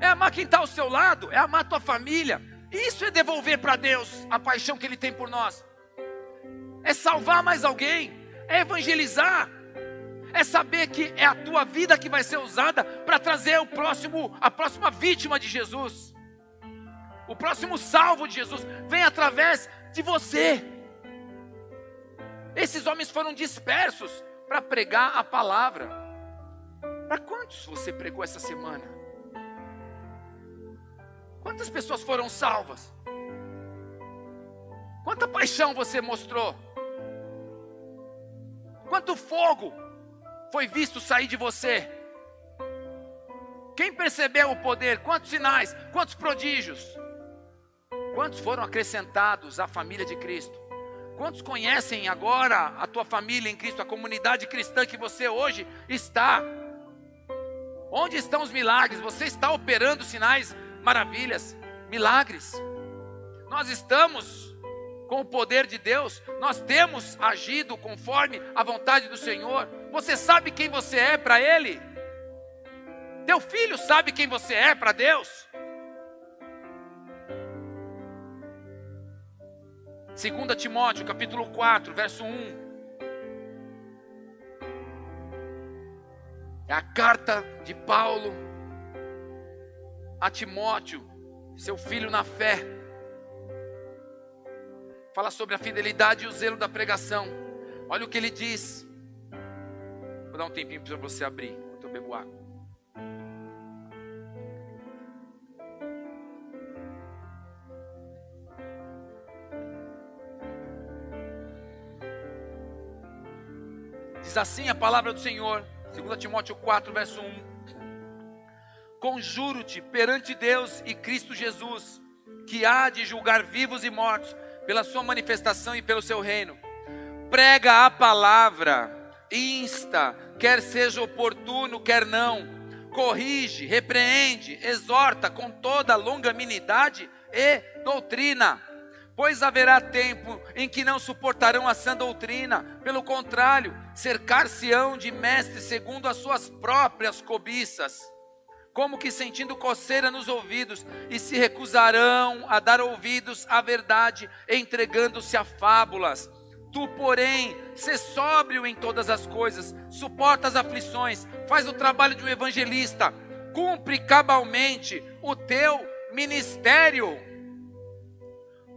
É amar quem está ao seu lado. É amar tua família. Isso é devolver para Deus a paixão que Ele tem por nós. É salvar mais alguém. É evangelizar. É saber que é a tua vida que vai ser usada para trazer o próximo, a próxima vítima de Jesus. O próximo salvo de Jesus vem através de você. Esses homens foram dispersos para pregar a palavra. Para quantos você pregou essa semana? Quantas pessoas foram salvas? Quanta paixão você mostrou? Quanto fogo foi visto sair de você? Quem percebeu o poder? Quantos sinais? Quantos prodígios? Quantos foram acrescentados à família de Cristo? Quantos conhecem agora a tua família em Cristo, a comunidade cristã que você hoje está? Onde estão os milagres? Você está operando sinais maravilhas, milagres. Nós estamos com o poder de Deus, nós temos agido conforme a vontade do Senhor. Você sabe quem você é para Ele? Teu filho sabe quem você é para Deus? 2 Timóteo, capítulo 4, verso 1. É a carta de Paulo a Timóteo, seu filho na fé. Fala sobre a fidelidade e o zelo da pregação. Olha o que ele diz. Vou dar um tempinho para você abrir, enquanto eu bebo água. Diz assim a palavra do Senhor, 2 Timóteo 4, verso 1 conjuro-te perante Deus e Cristo Jesus, que há de julgar vivos e mortos pela sua manifestação e pelo seu reino. Prega a palavra, insta, quer seja oportuno, quer não, corrige, repreende, exorta com toda longanimidade e doutrina. Pois haverá tempo em que não suportarão a sã doutrina, pelo contrário, cercar-se-ão de mestres segundo as suas próprias cobiças como que sentindo coceira nos ouvidos, e se recusarão a dar ouvidos à verdade, entregando-se a fábulas. Tu, porém, sê sóbrio em todas as coisas, suporta as aflições, faz o trabalho de um evangelista, cumpre cabalmente o teu ministério.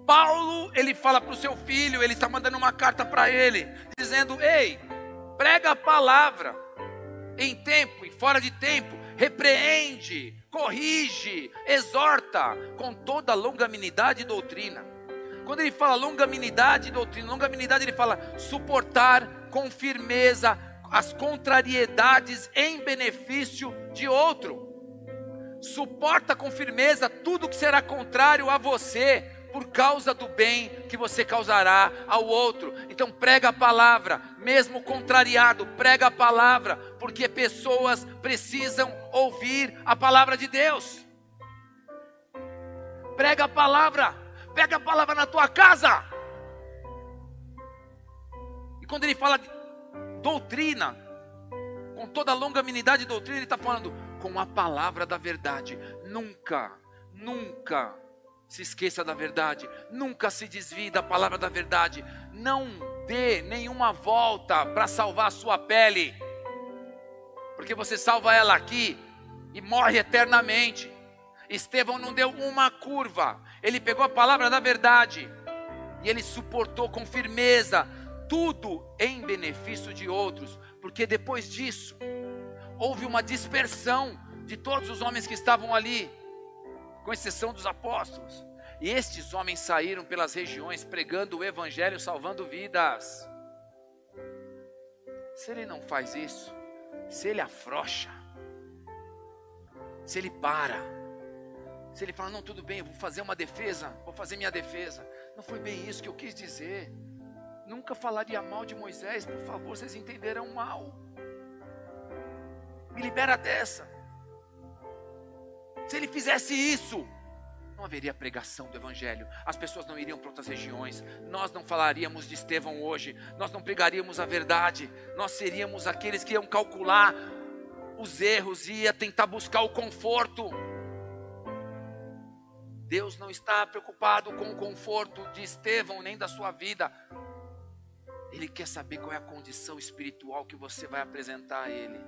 Paulo, ele fala para o seu filho, ele está mandando uma carta para ele, dizendo: Ei, prega a palavra, em tempo e fora de tempo, repreende, corrige, exorta com toda longanimidade e doutrina. Quando ele fala longanimidade e doutrina, longanimidade ele fala suportar com firmeza as contrariedades em benefício de outro. Suporta com firmeza tudo que será contrário a você, por causa do bem que você causará ao outro. Então prega a palavra, mesmo contrariado, prega a palavra, porque pessoas precisam ouvir a palavra de Deus. Prega a palavra, pega a palavra na tua casa. E quando ele fala de doutrina, com toda a longanimidade de doutrina, ele está falando com a palavra da verdade. Nunca, nunca se esqueça da verdade, nunca se desvie da palavra da verdade, não dê nenhuma volta para salvar a sua pele, porque você salva ela aqui e morre eternamente. Estevão não deu uma curva, ele pegou a palavra da verdade. E ele suportou com firmeza tudo em benefício de outros, porque depois disso houve uma dispersão de todos os homens que estavam ali com exceção dos apóstolos. E estes homens saíram pelas regiões pregando o evangelho, salvando vidas. Se ele não faz isso, se ele afrocha, se ele para, se ele fala, não, tudo bem, vou fazer uma defesa, vou fazer minha defesa. Não foi bem isso que eu quis dizer. Nunca falaria mal de Moisés, por favor, vocês entenderão mal. Me libera dessa. Se ele fizesse isso, não haveria pregação do Evangelho, as pessoas não iriam para outras regiões, nós não falaríamos de Estevão hoje, nós não pregaríamos a verdade, nós seríamos aqueles que iam calcular os erros e ia tentar buscar o conforto. Deus não está preocupado com o conforto de Estevão nem da sua vida. Ele quer saber qual é a condição espiritual que você vai apresentar a Ele.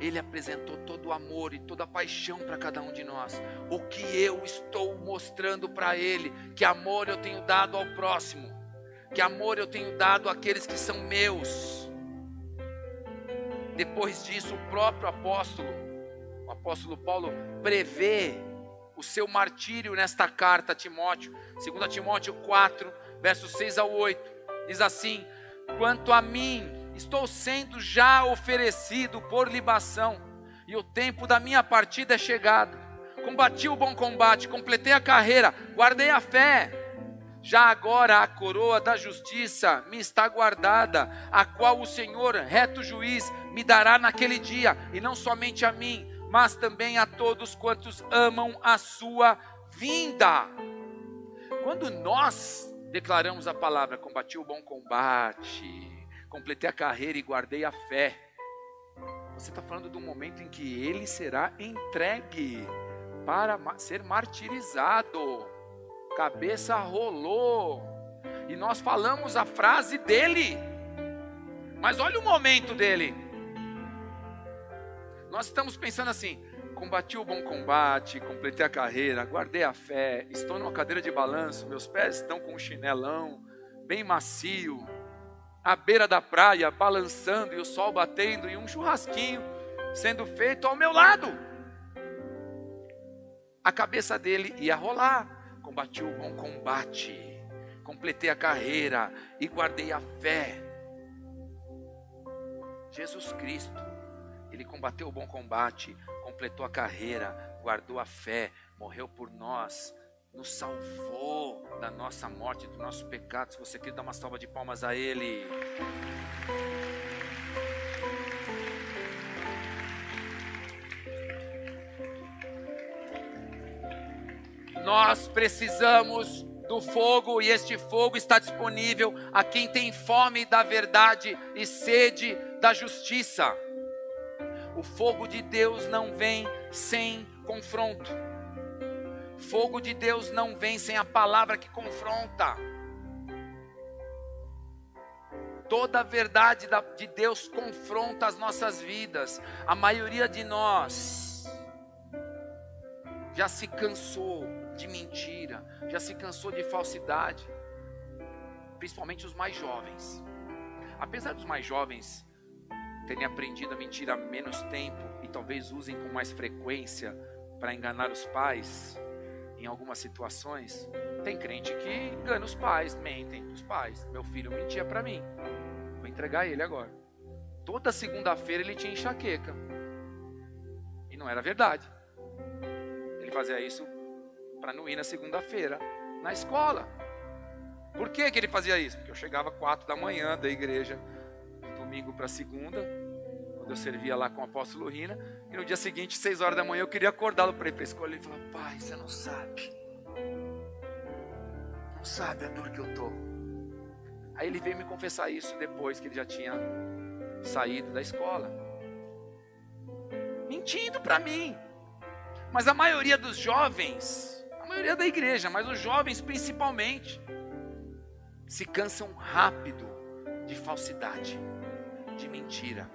Ele apresentou todo o amor e toda a paixão para cada um de nós. O que eu estou mostrando para Ele, que amor eu tenho dado ao próximo, que amor eu tenho dado àqueles que são meus. Depois disso, o próprio apóstolo, o apóstolo Paulo, prevê o seu martírio nesta carta a Timóteo, 2 Timóteo 4, versos 6 ao 8, diz assim: Quanto a mim, estou sendo já oferecido por libação, e o tempo da minha partida é chegado. Combati o bom combate, completei a carreira, guardei a fé. Já agora a coroa da justiça me está guardada, a qual o Senhor, reto juiz, me dará naquele dia, e não somente a mim, mas também a todos quantos amam a sua vinda. Quando nós declaramos a palavra, combati o bom combate, completei a carreira e guardei a fé. Você está falando um momento em que ele será entregue para ser martirizado. Cabeça rolou. E nós falamos a frase dele. Mas olha o momento dele. Nós estamos pensando assim: combati o bom combate, completei a carreira, guardei a fé, estou numa cadeira de balanço, meus pés estão com um chinelão bem macio, à beira da praia, balançando e o sol batendo e um churrasquinho sendo feito ao meu lado. A cabeça dele ia rolar. Combati o bom combate, completei a carreira e guardei a fé. Jesus Cristo, ele combateu o bom combate, completou a carreira, guardou a fé, morreu por nós nos salvou da nossa morte, do nosso pecado. Se você quer dar uma salva de palmas a Ele. Nós precisamos do fogo e este fogo está disponível a quem tem fome da verdade e sede da justiça. O fogo de Deus não vem sem confronto. Fogo de Deus não vem sem a palavra que confronta. Toda a verdade de Deus confronta as nossas vidas. A maioria de nós já se cansou de mentira, já se cansou de falsidade, principalmente os mais jovens. Apesar dos mais jovens terem aprendido a mentir há menos tempo e talvez usem com mais frequência para enganar os pais, em algumas situações, tem crente que engana os pais, mentem os pais. Meu filho mentia para mim. Vou entregar ele agora. Toda segunda-feira ele tinha enxaqueca. E não era verdade. Ele fazia isso para não ir na segunda-feira na escola. Por que, que ele fazia isso? Porque eu chegava quatro da manhã da igreja, domingo para segunda, quando eu servia lá com o apóstolo Rina, e no dia seguinte, seis horas da manhã, eu queria acordá-lo para ir para a escola. Ele falou: Pai, você não sabe. Não sabe a dor que eu estou. Aí ele veio me confessar isso depois que ele já tinha saído da escola. Mentindo para mim. Mas a maioria dos jovens, a maioria da igreja, mas os jovens principalmente, se cansam rápido de falsidade, de mentira.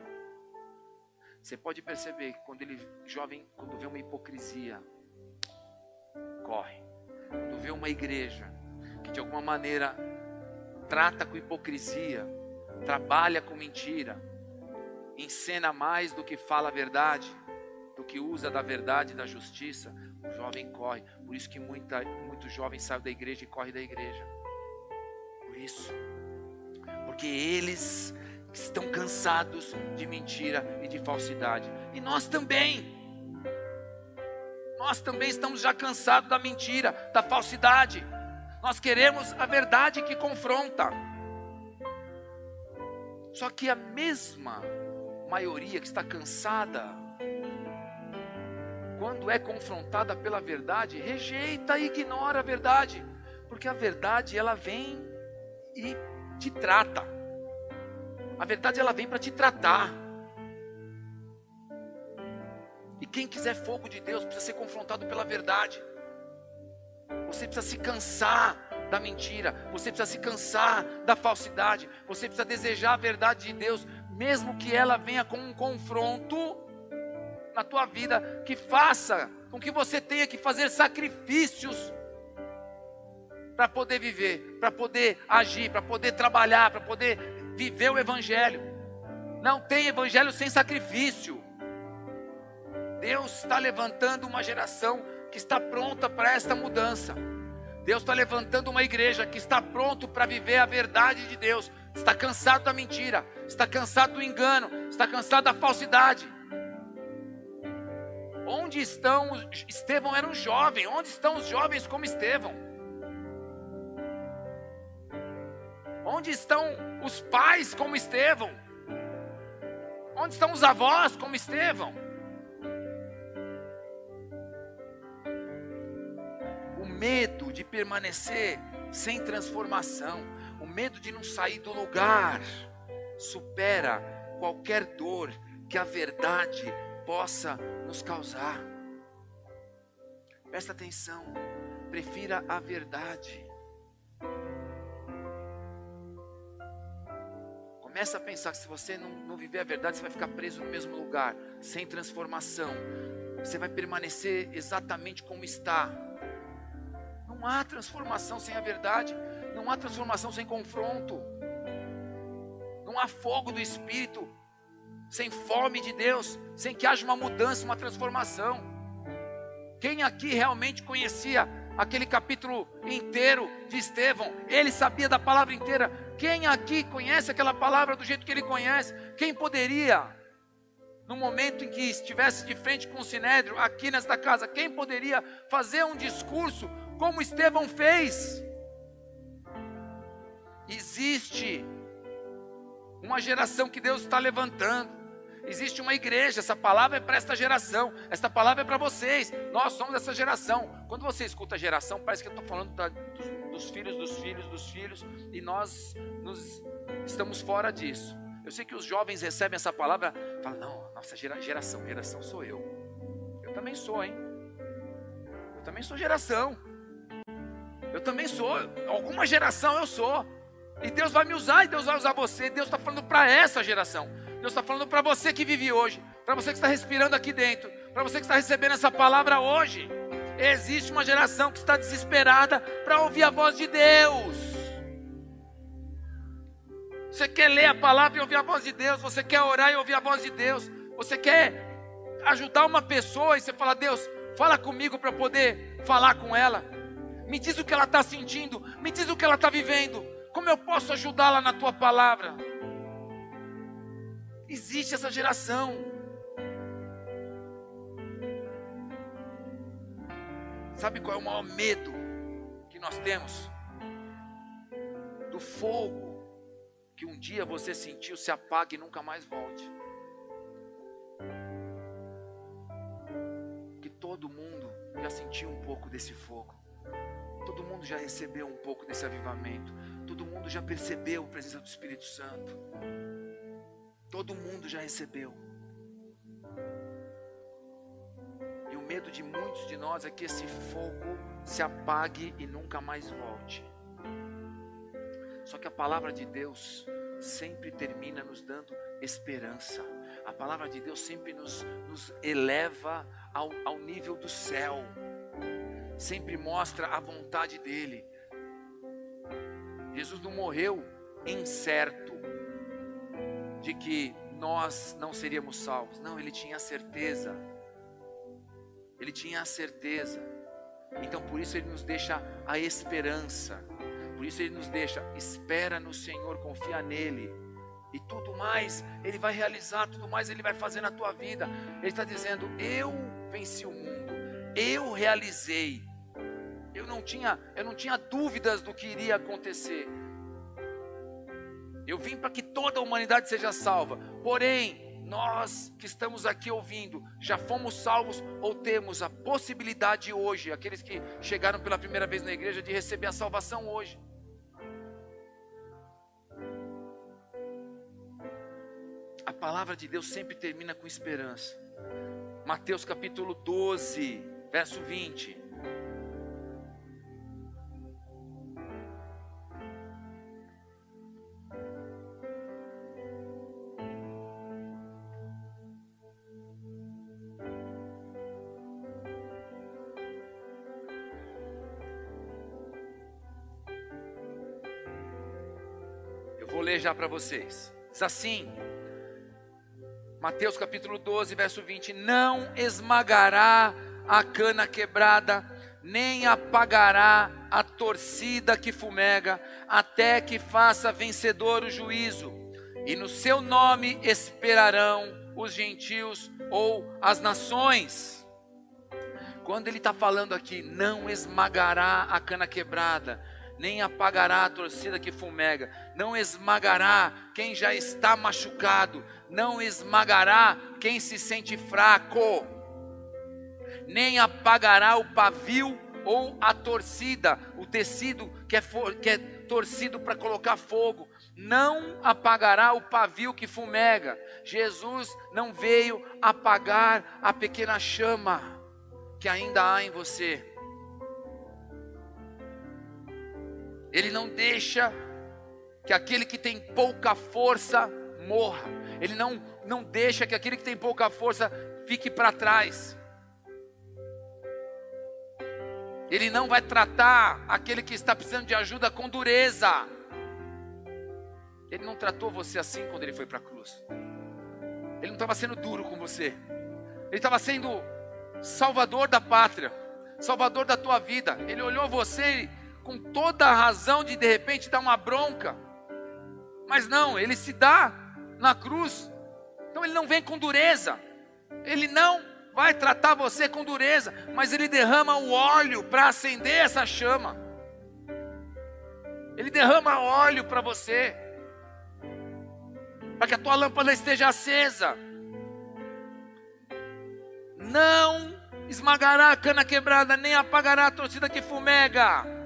Você pode perceber que quando ele jovem, quando vê uma hipocrisia, corre. Quando vê uma igreja que de alguma maneira trata com hipocrisia, trabalha com mentira, encena mais do que fala a verdade, do que usa da verdade e da justiça, o jovem corre. Por isso que muita, muito jovem sai da igreja e corre da igreja. Por isso. Porque eles estão cansados de mentira e de falsidade. E nós também. Nós também estamos já cansados da mentira, da falsidade. Nós queremos a verdade que confronta. Só que a mesma maioria que está cansada, quando é confrontada pela verdade, rejeita e ignora a verdade, porque a verdade ela vem e te trata. A verdade ela vem para te tratar. E quem quiser fogo de Deus precisa ser confrontado pela verdade. Você precisa se cansar da mentira, você precisa se cansar da falsidade, você precisa desejar a verdade de Deus, mesmo que ela venha com um confronto na tua vida que faça com que você tenha que fazer sacrifícios para poder viver, para poder agir, para poder trabalhar, para poder viver o evangelho. Não tem evangelho sem sacrifício. Deus está levantando uma geração que está pronta para esta mudança. Deus está levantando uma igreja que está pronto para viver a verdade de Deus. Está cansado da mentira, está cansado do engano, está cansado da falsidade. Onde estão Estevão era um jovem, onde estão os jovens como Estevão? Onde estão os pais como Estevão? Onde estão os avós como Estevão? medo de permanecer sem transformação, o medo de não sair do lugar, supera qualquer dor que a verdade possa nos causar. Presta atenção, prefira a verdade. Começa a pensar que se você não, não viver a verdade, você vai ficar preso no mesmo lugar, sem transformação. Você vai permanecer exatamente como está. Não há transformação sem a verdade, não há transformação sem confronto, não há fogo do Espírito sem fome de Deus, sem que haja uma mudança, uma transformação. Quem aqui realmente conhecia aquele capítulo inteiro de Estevão? Ele sabia da palavra inteira. Quem aqui conhece aquela palavra do jeito que ele conhece? Quem poderia, no momento em que estivesse de frente com o sinédrio, aqui nesta casa, quem poderia fazer um discurso como Estevão fez. Existe uma geração que Deus está levantando. Existe uma igreja, essa palavra é para esta geração, esta palavra é para vocês. Nós somos essa geração. Quando você escuta geração, parece que eu estou falando da, dos, dos, filhos, dos filhos, dos filhos, e nós nos, estamos fora disso. Eu sei que os jovens recebem essa palavra, falam, não, nossa geração, geração sou eu. Eu também sou, hein? Eu também sou geração. Eu também sou. Alguma geração eu sou. E Deus vai me usar e Deus vai usar você. Deus está falando para essa geração. Deus está falando para você que vive hoje. Para você que está respirando aqui dentro. Para você que está recebendo essa palavra hoje. Existe uma geração que está desesperada para ouvir a voz de Deus. Você quer ler a palavra e ouvir a voz de Deus. Você quer orar e ouvir a voz de Deus. Você quer ajudar uma pessoa e você fala: Deus, fala comigo para poder falar com ela me diz o que ela está sentindo, me diz o que ela está vivendo, como eu posso ajudá-la na tua palavra? Existe essa geração. Sabe qual é o maior medo que nós temos? Do fogo que um dia você sentiu se apague e nunca mais volte. Que todo mundo já sentiu um pouco desse fogo. Todo mundo já recebeu um pouco desse avivamento. Todo mundo já percebeu a presença do Espírito Santo. Todo mundo já recebeu. Medo de muitos de nós é que esse fogo se apague e nunca mais volte. Só que a palavra de Deus sempre termina nos dando esperança. A palavra de Deus sempre nos, nos eleva ao, ao nível do céu sempre mostra a vontade dele. Jesus não morreu incerto de que nós não seríamos salvos. Não, ele tinha certeza. Ele tinha a certeza. Então por isso ele nos deixa a esperança. Por isso ele nos deixa, espera no Senhor, confia nele. E tudo mais ele vai realizar, tudo mais ele vai fazer na tua vida. Ele está dizendo: Eu venci o mundo, eu realizei, eu não tinha, eu não tinha dúvidas do que iria acontecer. Eu vim para que toda a humanidade seja salva. Porém, nós que estamos aqui ouvindo, já fomos salvos ou temos a possibilidade hoje, aqueles que chegaram pela primeira vez na igreja, de receber a salvação hoje? A palavra de Deus sempre termina com esperança. Mateus capítulo 12, verso 20. Para vocês. Diz assim: Mateus capítulo 12, verso 20: Não esmagará a cana quebrada, nem apagará a torcida que fumega, até que faça vencedor o juízo, e no seu nome esperarão os gentios ou as nações. Quando ele está falando aqui, não esmagará a cana quebrada, nem apagará a torcida que fumega, não esmagará quem já está machucado, não esmagará quem se sente fraco, nem apagará o pavio ou a torcida, o tecido que é, que é torcido para colocar fogo, não apagará o pavio que fumega. Jesus não veio apagar a pequena chama que ainda há em você. Ele não deixa que aquele que tem pouca força morra. Ele não, não deixa que aquele que tem pouca força fique para trás. Ele não vai tratar aquele que está precisando de ajuda com dureza. Ele não tratou você assim quando ele foi para a cruz. Ele não estava sendo duro com você. Ele estava sendo salvador da pátria, salvador da tua vida. Ele olhou você com toda a razão de de repente dar uma bronca. Mas não, ele se dá na cruz. Então ele não vem com dureza. Ele não vai tratar você com dureza, mas ele derrama o óleo para acender essa chama. Ele derrama óleo para você, para que a tua lâmpada esteja acesa. Não esmagará a cana quebrada, nem apagará a torcida que fumega.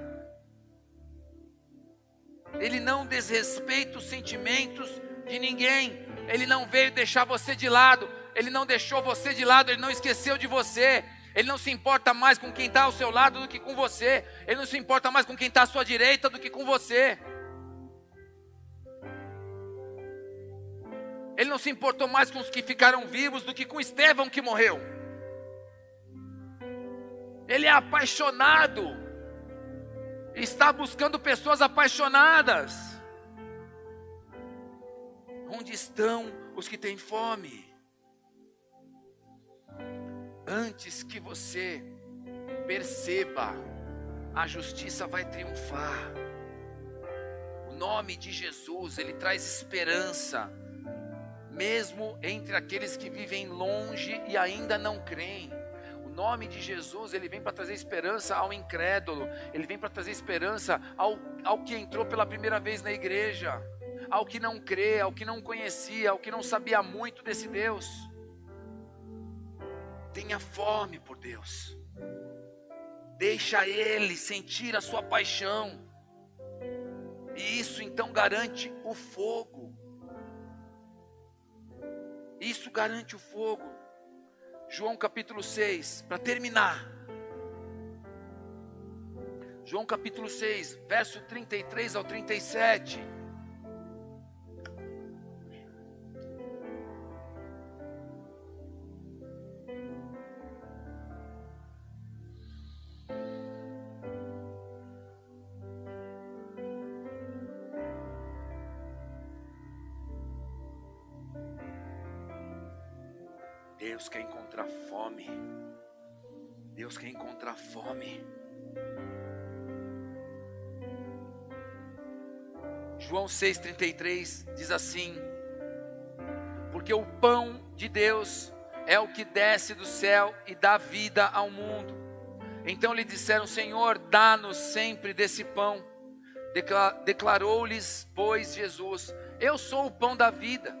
Ele não desrespeita os sentimentos de ninguém. Ele não veio deixar você de lado. Ele não deixou você de lado. Ele não esqueceu de você. Ele não se importa mais com quem está ao seu lado do que com você. Ele não se importa mais com quem está à sua direita do que com você. Ele não se importou mais com os que ficaram vivos do que com Estevão que morreu. Ele é apaixonado. Está buscando pessoas apaixonadas. Onde estão os que têm fome? Antes que você perceba, a justiça vai triunfar. O nome de Jesus, ele traz esperança, mesmo entre aqueles que vivem longe e ainda não creem. Nome de Jesus, ele vem para trazer esperança ao incrédulo, ele vem para trazer esperança ao, ao que entrou pela primeira vez na igreja ao que não crê, ao que não conhecia, ao que não sabia muito desse Deus. Tenha fome por Deus. Deixa Ele sentir a sua paixão. E isso então garante o fogo. Isso garante o fogo. João capítulo 6, para terminar. João capítulo 6, verso 33 ao 37. 6,33 diz assim: Porque o pão de Deus é o que desce do céu e dá vida ao mundo. Então lhe disseram: Senhor, dá-nos sempre desse pão. Declarou-lhes, pois, Jesus: Eu sou o pão da vida.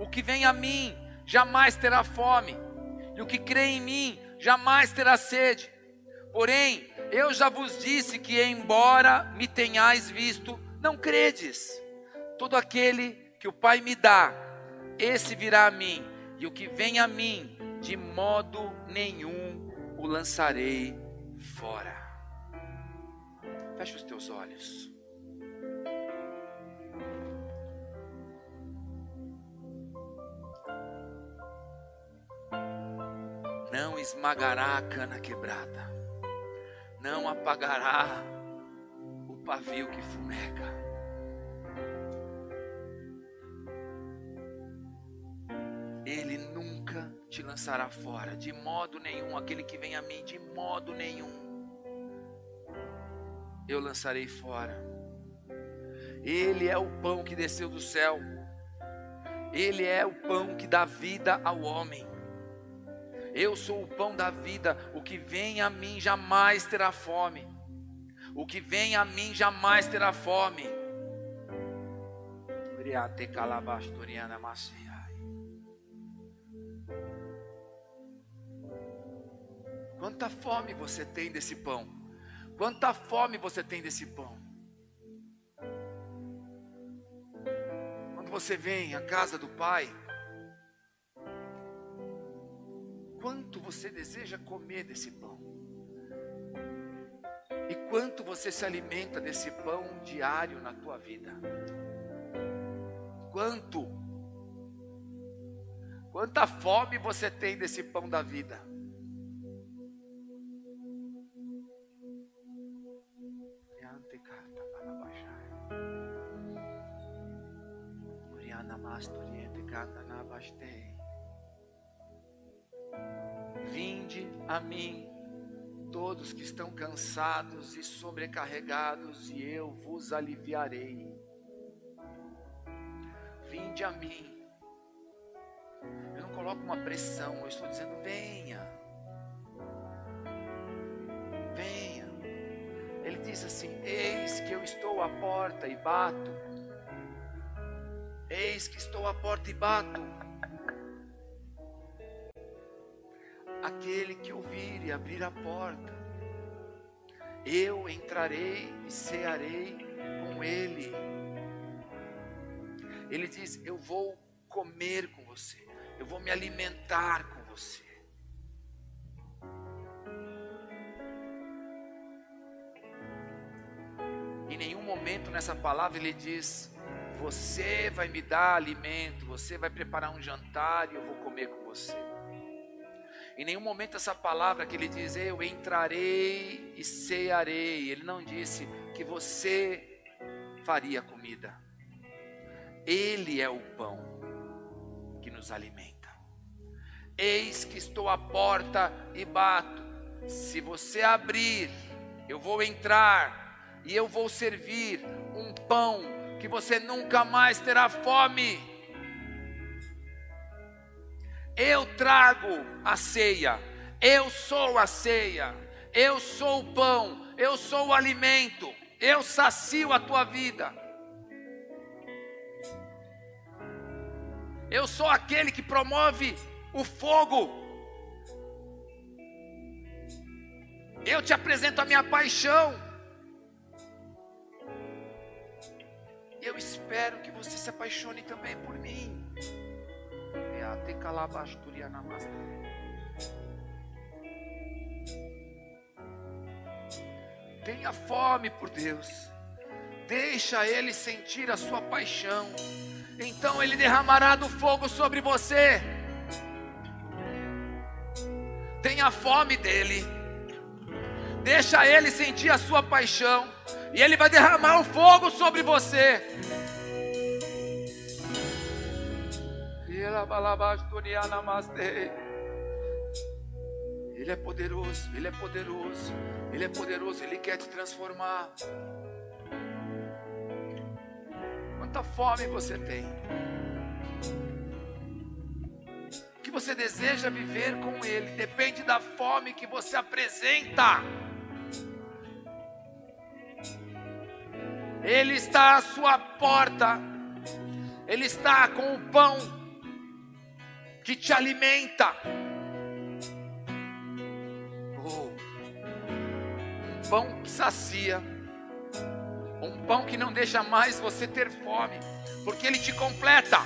O que vem a mim jamais terá fome, e o que crê em mim jamais terá sede. Porém, eu já vos disse que, embora me tenhais visto, não credes. Todo aquele que o Pai me dá, esse virá a mim, e o que vem a mim, de modo nenhum o lançarei fora. Feche os teus olhos. Não esmagará a cana quebrada, não apagará pavio que fumega. Ele nunca te lançará fora, de modo nenhum. Aquele que vem a mim, de modo nenhum eu lançarei fora. Ele é o pão que desceu do céu. Ele é o pão que dá vida ao homem. Eu sou o pão da vida. O que vem a mim jamais terá fome. O que vem a mim jamais terá fome. Quanta fome você tem desse pão? Quanta fome você tem desse pão? Quando você vem à casa do Pai, quanto você deseja comer desse pão? Quanto você se alimenta desse pão diário na tua vida? Quanto? Quanta fome você tem desse pão da vida? Vinde a mim, todos que estão cansados e sobrecarregados, e eu vos aliviarei. Vinde a mim. Eu não coloco uma pressão, eu estou dizendo: venha. Venha. Ele diz assim: Eis que eu estou à porta e bato. Eis que estou à porta e bato. Aquele que ouvir e abrir a porta, eu entrarei e cearei com ele. Ele diz: Eu vou comer com você, eu vou me alimentar com você. Em nenhum momento nessa palavra ele diz: você vai me dar alimento, você vai preparar um jantar e eu vou comer com você. Em nenhum momento essa palavra que ele diz, eu entrarei e cearei, ele não disse que você faria comida. Ele é o pão que nos alimenta. Eis que estou à porta e bato. Se você abrir, eu vou entrar e eu vou servir um pão que você nunca mais terá fome. Eu trago a ceia, eu sou a ceia, eu sou o pão, eu sou o alimento, eu sacio a tua vida. Eu sou aquele que promove o fogo. Eu te apresento a minha paixão. eu espero que você se apaixone também por mim. Tenha fome por Deus. Deixa Ele sentir a sua paixão. Então Ele derramará do fogo sobre você. Tenha fome dEle. Deixa Ele sentir a sua paixão. E Ele vai derramar o fogo sobre você. Ele é poderoso, Ele é poderoso, Ele é poderoso, Ele quer te transformar. Quanta fome você tem? O que você deseja viver com Ele depende da fome que você apresenta. Ele está à sua porta, Ele está com o pão que te alimenta. Oh, um pão que sacia, um pão que não deixa mais você ter fome, porque ele te completa.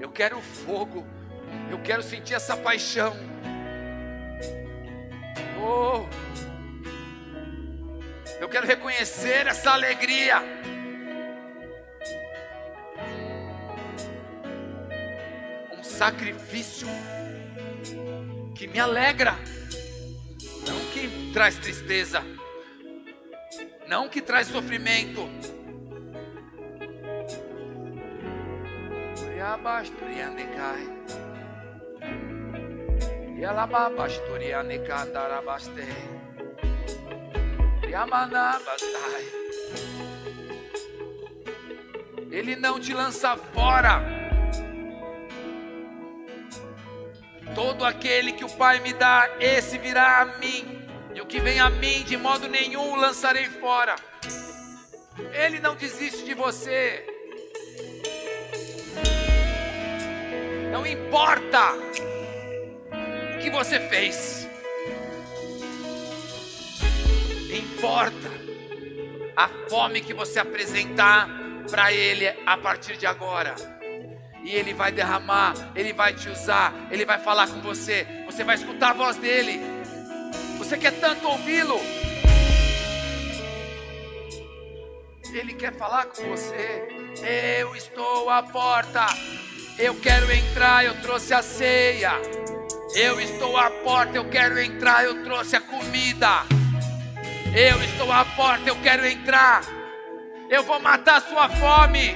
Eu quero fogo, eu quero sentir essa paixão. Oh, eu quero reconhecer essa alegria. Um sacrifício que me alegra, não que traz tristeza, não que traz sofrimento. E ela babastoriane candarabastei. Ele não te lança fora. Todo aquele que o Pai me dá, esse virá a mim. E o que vem a mim, de modo nenhum lançarei fora. Ele não desiste de você. Não importa o que você fez. Importa a fome que você apresentar para Ele a partir de agora. E Ele vai derramar, Ele vai te usar, Ele vai falar com você, você vai escutar a voz dEle. Você quer tanto ouvi-lo? Ele quer falar com você. Eu estou à porta. Eu quero entrar, eu trouxe a ceia. Eu estou à porta, eu quero entrar, eu trouxe a comida. Eu estou à porta, eu quero entrar. Eu vou matar a sua fome.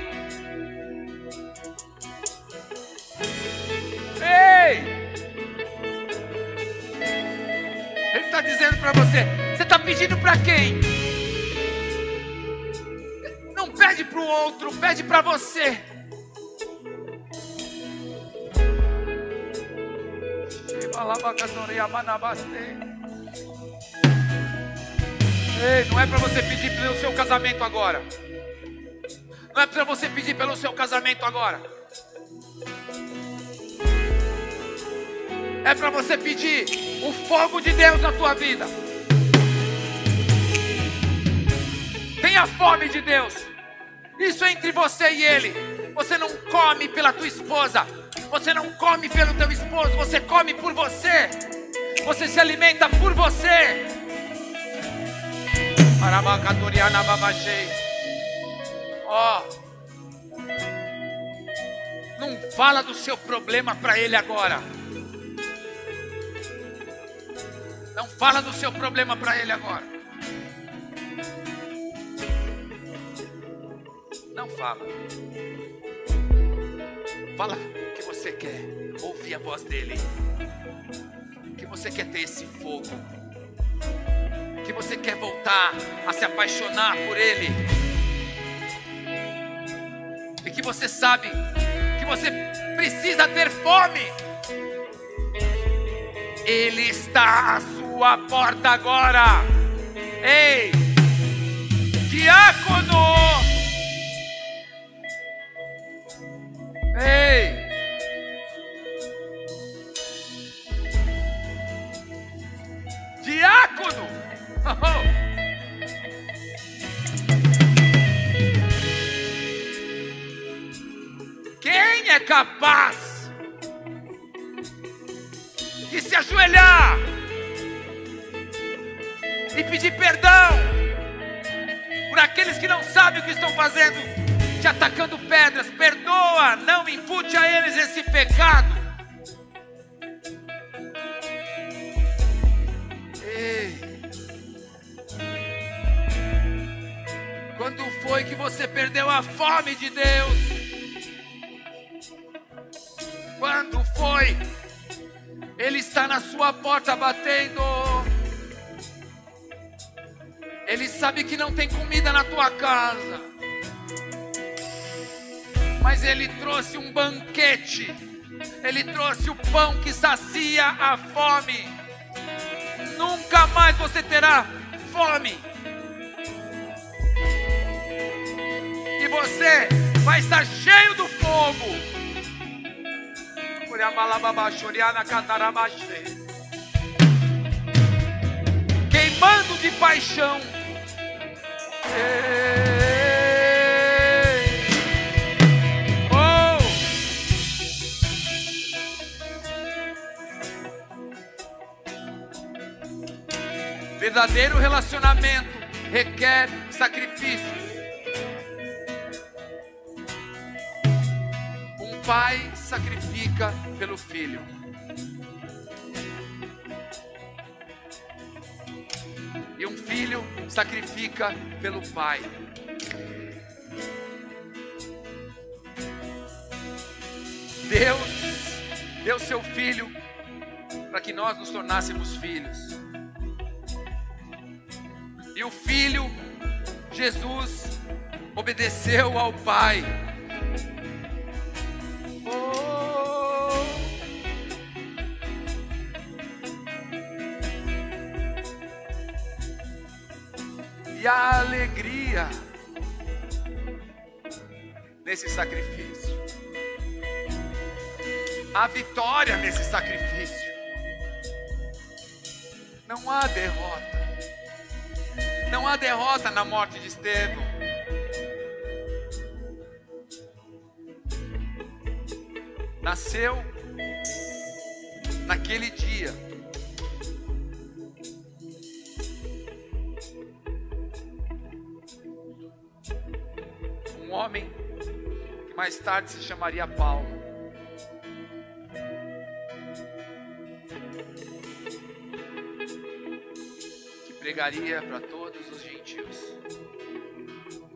Ei! Ele está dizendo para você: você está pedindo para quem? Não pede para o outro, pede para você. Alabacatoria Ei, não é para você pedir pelo seu casamento agora. Não é para você pedir pelo seu casamento agora. É para você pedir o fogo de Deus na tua vida. Tenha fome de Deus. Isso é entre você e Ele. Você não come pela tua esposa. Você não come pelo teu esposo. Você come por você. Você se alimenta por você. Ó, oh, não fala do seu problema para ele agora. Não fala do seu problema para ele agora. Não fala. Fala que você quer ouvir a voz dele. Que você quer ter esse fogo que você quer voltar a se apaixonar por Ele, e que você sabe que você precisa ter fome, Ele está à sua porta agora. Ei, diácono! Ei! Diácono! Quem é capaz de se ajoelhar e pedir perdão por aqueles que não sabem o que estão fazendo, te atacando pedras? Perdoa, não impute a eles esse pecado. Quando foi que você perdeu a fome de Deus? Quando foi? Ele está na sua porta batendo. Ele sabe que não tem comida na tua casa. Mas ele trouxe um banquete. Ele trouxe o pão que sacia a fome. Nunca mais você terá fome. Você vai estar cheio do fogo. Queimando de paixão. Oh! Verdadeiro relacionamento requer sacrifícios. Pai sacrifica pelo filho. E um filho sacrifica pelo pai. Deus deu seu filho para que nós nos tornássemos filhos. E o filho, Jesus, obedeceu ao Pai. A alegria nesse sacrifício. A vitória nesse sacrifício. Não há derrota. Não há derrota na morte de Estevão. Nasceu naquele dia. Mais tarde se chamaria Paulo. Que pregaria para todos os gentios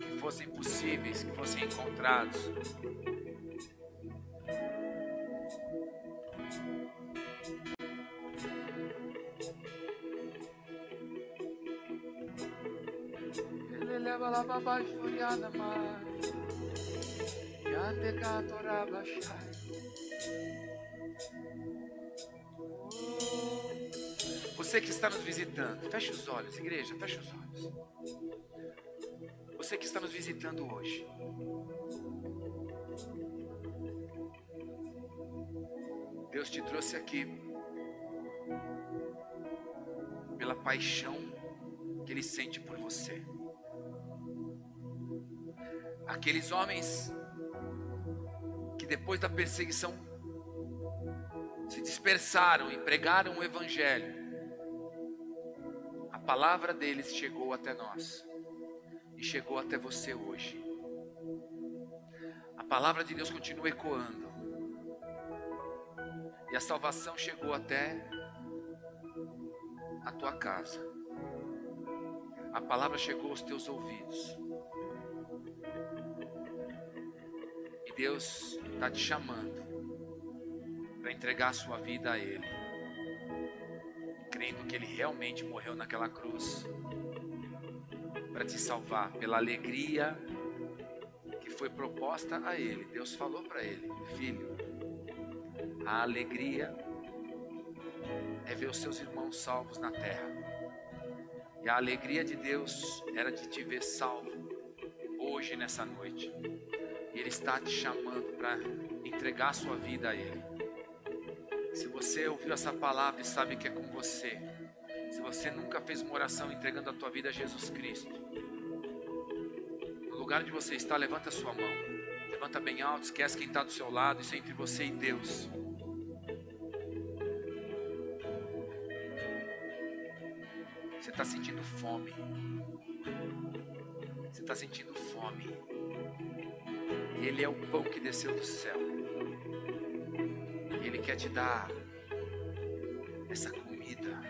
que fossem possíveis, que fossem encontrados. Ele leva lá para baixo, furiada mais. Você que está nos visitando, feche os olhos, igreja, feche os olhos. Você que está nos visitando hoje. Deus te trouxe aqui pela paixão que Ele sente por você. Aqueles homens que depois da perseguição se dispersaram e pregaram o Evangelho, a palavra deles chegou até nós e chegou até você hoje. A palavra de Deus continua ecoando. E a salvação chegou até a tua casa. A palavra chegou aos teus ouvidos. Deus está te chamando para entregar a sua vida a Ele, crendo que Ele realmente morreu naquela cruz para te salvar pela alegria que foi proposta a Ele. Deus falou para Ele, filho, a alegria é ver os seus irmãos salvos na terra. E a alegria de Deus era de te ver salvo hoje nessa noite. Ele está te chamando para entregar a sua vida a Ele. Se você ouviu essa palavra e sabe que é com você, se você nunca fez uma oração entregando a tua vida a Jesus Cristo, no lugar onde você está, levanta a sua mão. Levanta bem alto, esquece quem está do seu lado, isso é entre você e Deus. Você está sentindo fome. Você está sentindo fome. Ele é o pão que desceu do céu. Ele quer te dar essa comida.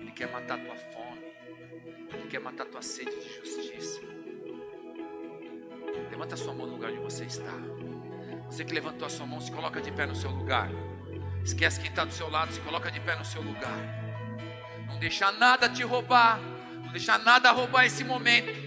Ele quer matar tua fome. Ele quer matar tua sede de justiça. Levanta sua mão no lugar onde você está. Você que levantou a sua mão, se coloca de pé no seu lugar. Esquece quem está do seu lado, se coloca de pé no seu lugar. Não deixar nada te roubar. Não deixar nada roubar esse momento.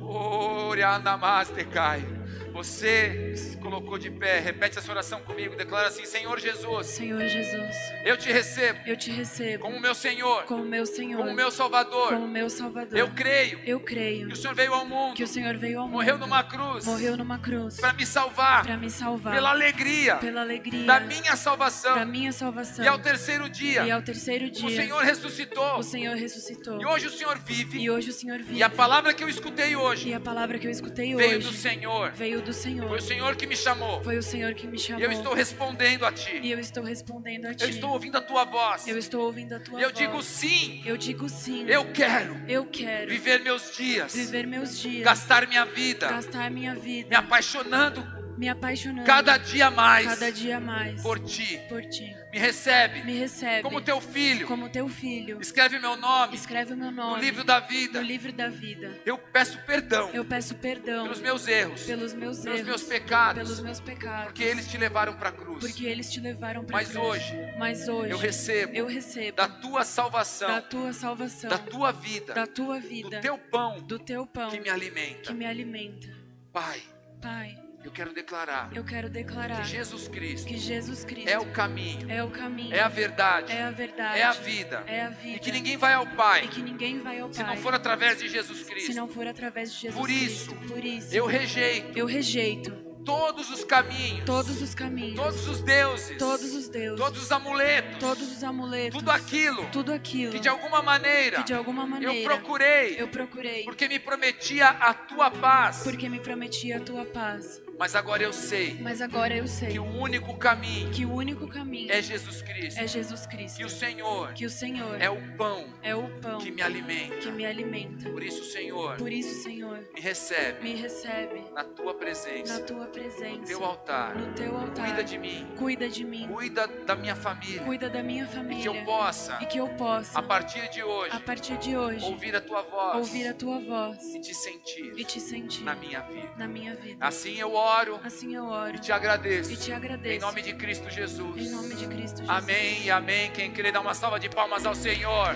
Orianamaste cai. Você se colocou de pé, repete essa oração comigo, declara assim: Senhor Jesus, Senhor Jesus, eu te recebo eu te recebo como meu Senhor, como meu Senhor, como meu Salvador. como meu Salvador. Eu creio Eu creio que o Senhor veio ao mundo, que o Senhor veio ao morreu mundo, numa cruz, morreu numa cruz para me salvar, para me salvar pela alegria pela alegria da minha salvação. da minha salvação. E ao terceiro dia, E ao terceiro dia, o Senhor ressuscitou. o Senhor ressuscitou. E hoje o Senhor vive. E hoje o Senhor vive. E a palavra que eu escutei hoje E a palavra que eu escutei veio hoje do Senhor. veio do Senhor. Foi o Senhor que me chamou. Foi o Senhor que me E chamou. eu estou respondendo a E ti. eu estou respondendo a ti. Eu estou ouvindo a tua voz. Eu estou ouvindo a tua E eu voz. digo sim. Eu digo sim. Eu quero Eu quero viver meus dias, viver meus dias. gastar minha vida, gastar minha vida. me apaixonando me apaixonando cada dia mais cada dia mais por ti. por ti. Me recebe Me recebe como teu filho. como teu filho. Escreve meu nome Escreve meu no nome livro da vida. no livro da vida. Eu peço perdão Eu peço perdão pelos meus erros, pelos meus pelos erros, meus pecados, pelos meus pecados, porque eles te levaram para a cruz. porque eles te levaram para Mas hoje, Mas hoje eu recebo eu recebo da tua salvação, da tua salvação, da tua vida, da tua vida, do teu pão do teu pão que me alimenta. que me alimenta. Pai, Pai, eu quero declarar eu quero declarar que Jesus Cristo que Jesus Cristo é o caminho, é o caminho, é a verdade, é a verdade, é a vida, é a vida, e que ninguém vai ao Pai e que ninguém vai ao se Pai não for através de Jesus se Cristo. não for através de Jesus Por isso, Cristo. Por isso, Eu rejeito eu rejeito todos os caminhos, todos os caminhos, todos os deuses, todos os deuses, todos os amuletos, todos os amuletos, tudo aquilo tudo aquilo que de alguma maneira de alguma maneira eu procurei, eu procurei, porque me prometia a tua paz. porque me prometia a tua paz. Mas agora eu sei Mas agora eu sei que o único caminho que o único caminho é Jesus Cristo. é Jesus Cristo. Que o Senhor Que o Senhor é o pão é o pão que me alimenta. que me alimenta. Por isso, Senhor, Por isso, Senhor, me recebe me recebe na tua na presença, tua no presença, teu altar. no teu altar. Cuida de mim, Cuida de mim, cuida da minha família, cuida da minha e que família eu possa, e que eu possa, a partir de hoje, a partir de hoje, ouvir a tua voz ouvir a tua voz e te sentir e te sentir na minha vida. na minha vida. Assim eu oro Assim eu oro e te agradeço. e te Em agradeço. nome de Cristo Jesus. Em nome de Cristo Jesus. Amém e amém. Quem crê, dá uma salva de palmas ao Senhor.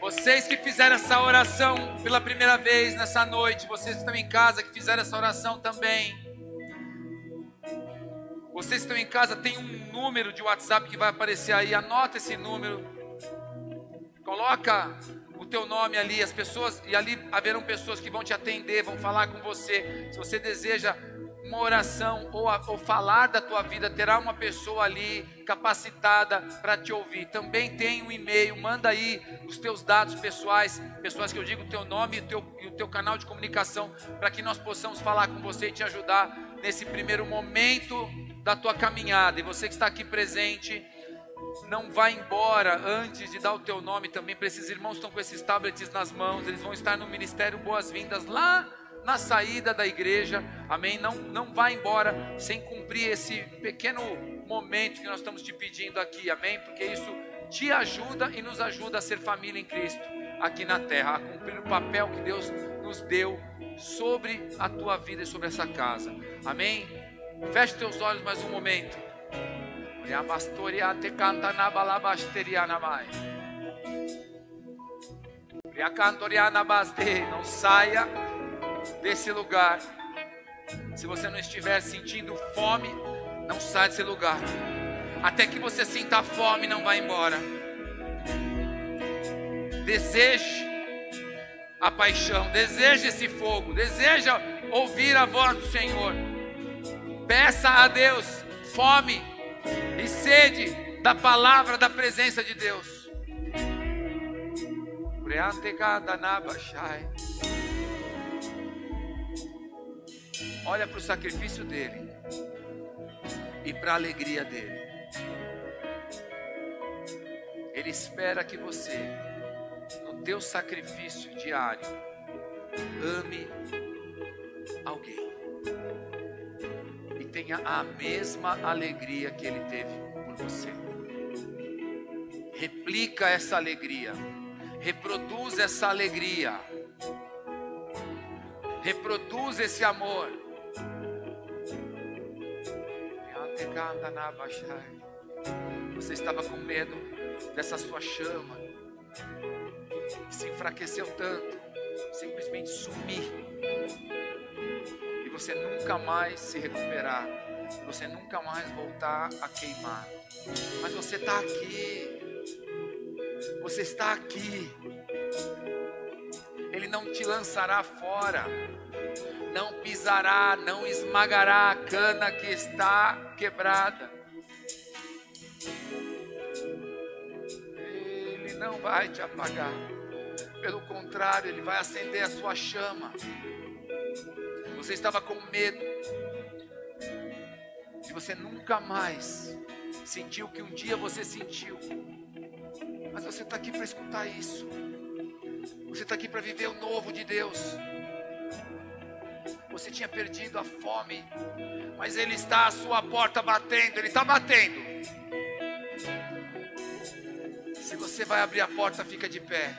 Vocês que fizeram essa oração pela primeira vez nessa noite, vocês que estão em casa que fizeram essa oração também. Vocês que estão em casa, tem um número de WhatsApp que vai aparecer aí, anota esse número. Coloca o teu nome ali, as pessoas, e ali haverão pessoas que vão te atender, vão falar com você. Se você deseja uma oração ou, a- ou falar da tua vida, terá uma pessoa ali capacitada para te ouvir. Também tem um e-mail, manda aí os teus dados pessoais, pessoas que eu digo o teu nome e o teu, e o teu canal de comunicação, para que nós possamos falar com você e te ajudar nesse primeiro momento da tua caminhada. E você que está aqui presente, não vá embora antes de dar o teu nome também para esses irmãos que estão com esses tablets nas mãos. Eles vão estar no ministério Boas-Vindas lá na saída da igreja. Amém? Não, não vá embora sem cumprir esse pequeno momento que nós estamos te pedindo aqui. Amém? Porque isso te ajuda e nos ajuda a ser família em Cristo aqui na terra, a cumprir o papel que Deus nos deu sobre a tua vida e sobre essa casa. Amém? Feche teus olhos mais um momento. Riabastoria te canta na balabasteria na mai. Riacantoriana baste. Não saia desse lugar. Se você não estiver sentindo fome, não saia desse lugar. Até que você sinta fome, não vá embora. Deseje a paixão, deseje esse fogo, deseja ouvir a voz do Senhor. Peça a Deus fome e sede da palavra da presença de Deus. Olha para o sacrifício dele e para a alegria dele. Ele espera que você, no teu sacrifício diário, ame alguém tenha a mesma alegria que ele teve por você. Replica essa alegria, reproduz essa alegria, reproduz esse amor. Você estava com medo dessa sua chama se enfraqueceu tanto, simplesmente sumir. Você nunca mais se recuperar. Você nunca mais voltar a queimar. Mas você está aqui. Você está aqui. Ele não te lançará fora. Não pisará, não esmagará a cana que está quebrada. Ele não vai te apagar. Pelo contrário, ele vai acender a sua chama. Você estava com medo. E você nunca mais sentiu o que um dia você sentiu. Mas você está aqui para escutar isso. Você está aqui para viver o novo de Deus. Você tinha perdido a fome, mas Ele está à sua porta batendo. Ele está batendo. Se você vai abrir a porta, fica de pé.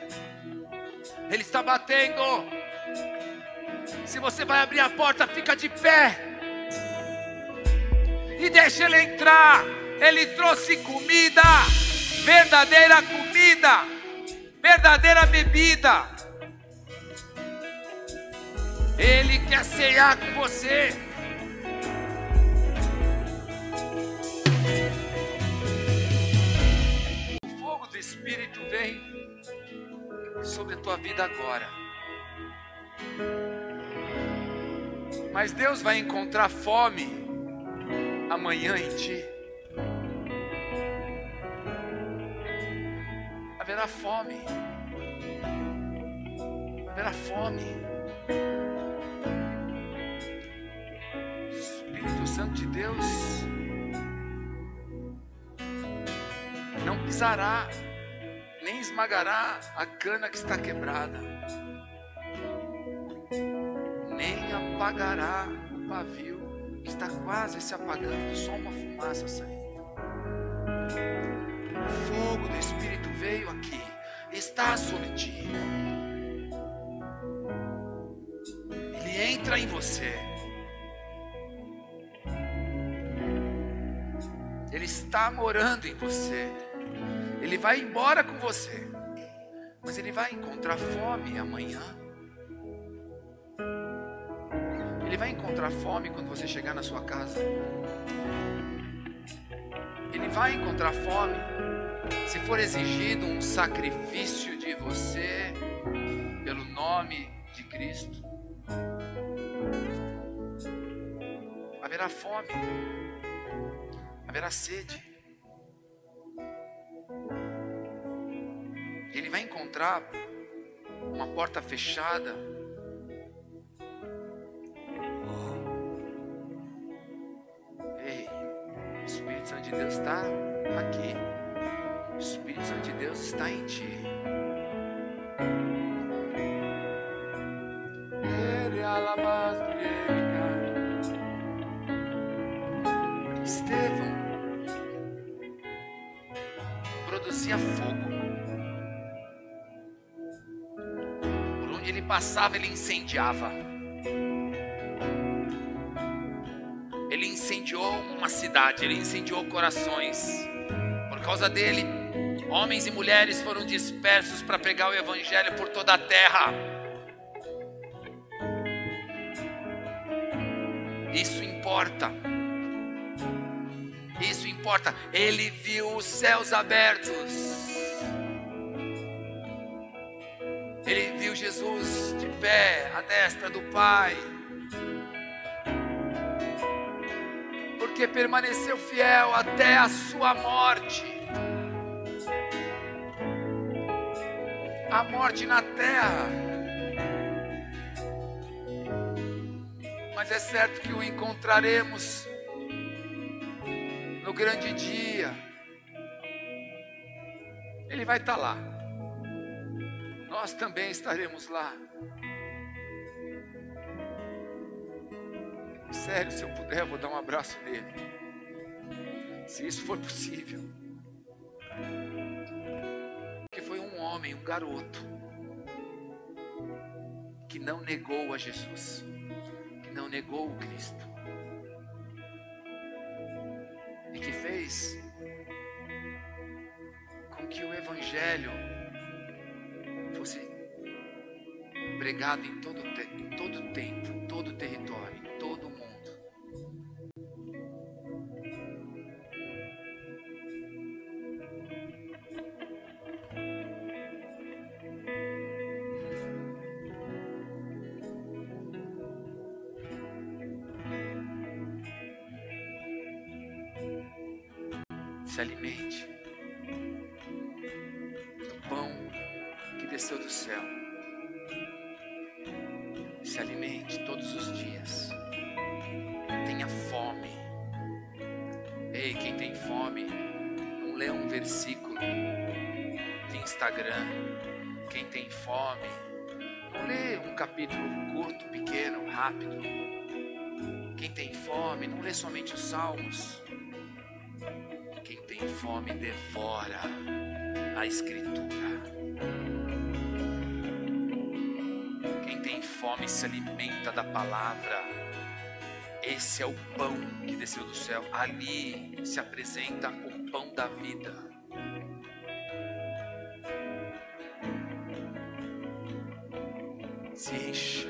Ele está batendo. Se você vai abrir a porta, fica de pé. E deixa ele entrar. Ele trouxe comida, verdadeira comida, verdadeira bebida. Ele quer cear com você. O fogo do Espírito vem sobre a tua vida agora. Mas Deus vai encontrar fome amanhã em ti. Haverá fome. Haverá fome. Espírito Santo de Deus não pisará, nem esmagará a cana que está quebrada, nem apagará o pavio que está quase se apagando, só uma fumaça saindo. O fogo do Espírito veio aqui, está sobre ti. Ele entra em você. Ele está morando em você. Ele vai embora com você. Mas ele vai encontrar fome amanhã. Ele vai encontrar fome quando você chegar na sua casa. Ele vai encontrar fome se for exigido um sacrifício de você pelo nome de Cristo. Haverá fome, haverá sede. Ele vai encontrar uma porta fechada. Ei, o Espírito Santo de Deus está aqui. O Espírito Santo de Deus está em ti. Ele, cara. Estevão produzia fogo. Por onde ele passava, ele incendiava. Incendiou uma cidade, ele incendiou corações. Por causa dele, homens e mulheres foram dispersos para pregar o evangelho por toda a terra. Isso importa. Isso importa. Ele viu os céus abertos. Ele viu Jesus de pé à destra do Pai. Porque permaneceu fiel até a sua morte. A morte na terra. Mas é certo que o encontraremos no grande dia. Ele vai estar lá. Nós também estaremos lá. Sério, se eu puder, eu vou dar um abraço nele. Se isso for possível. Que foi um homem, um garoto, que não negou a Jesus, que não negou o Cristo, e que fez com que o Evangelho pregado em todo, em todo tempo, em todo território, não lê somente os salmos. Quem tem fome, devora a Escritura. Quem tem fome se alimenta da palavra. Esse é o pão que desceu do céu. Ali se apresenta o pão da vida. Se encha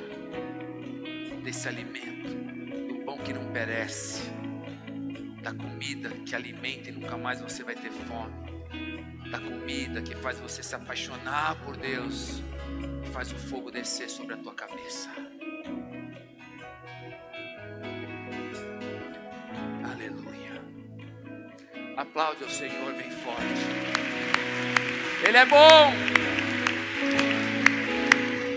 desse alimento, pão que não perece, da comida que alimenta e nunca mais você vai ter fome, da comida que faz você se apaixonar por Deus e faz o fogo descer sobre a tua cabeça. Aleluia. Aplaude ao Senhor bem forte. Ele é bom.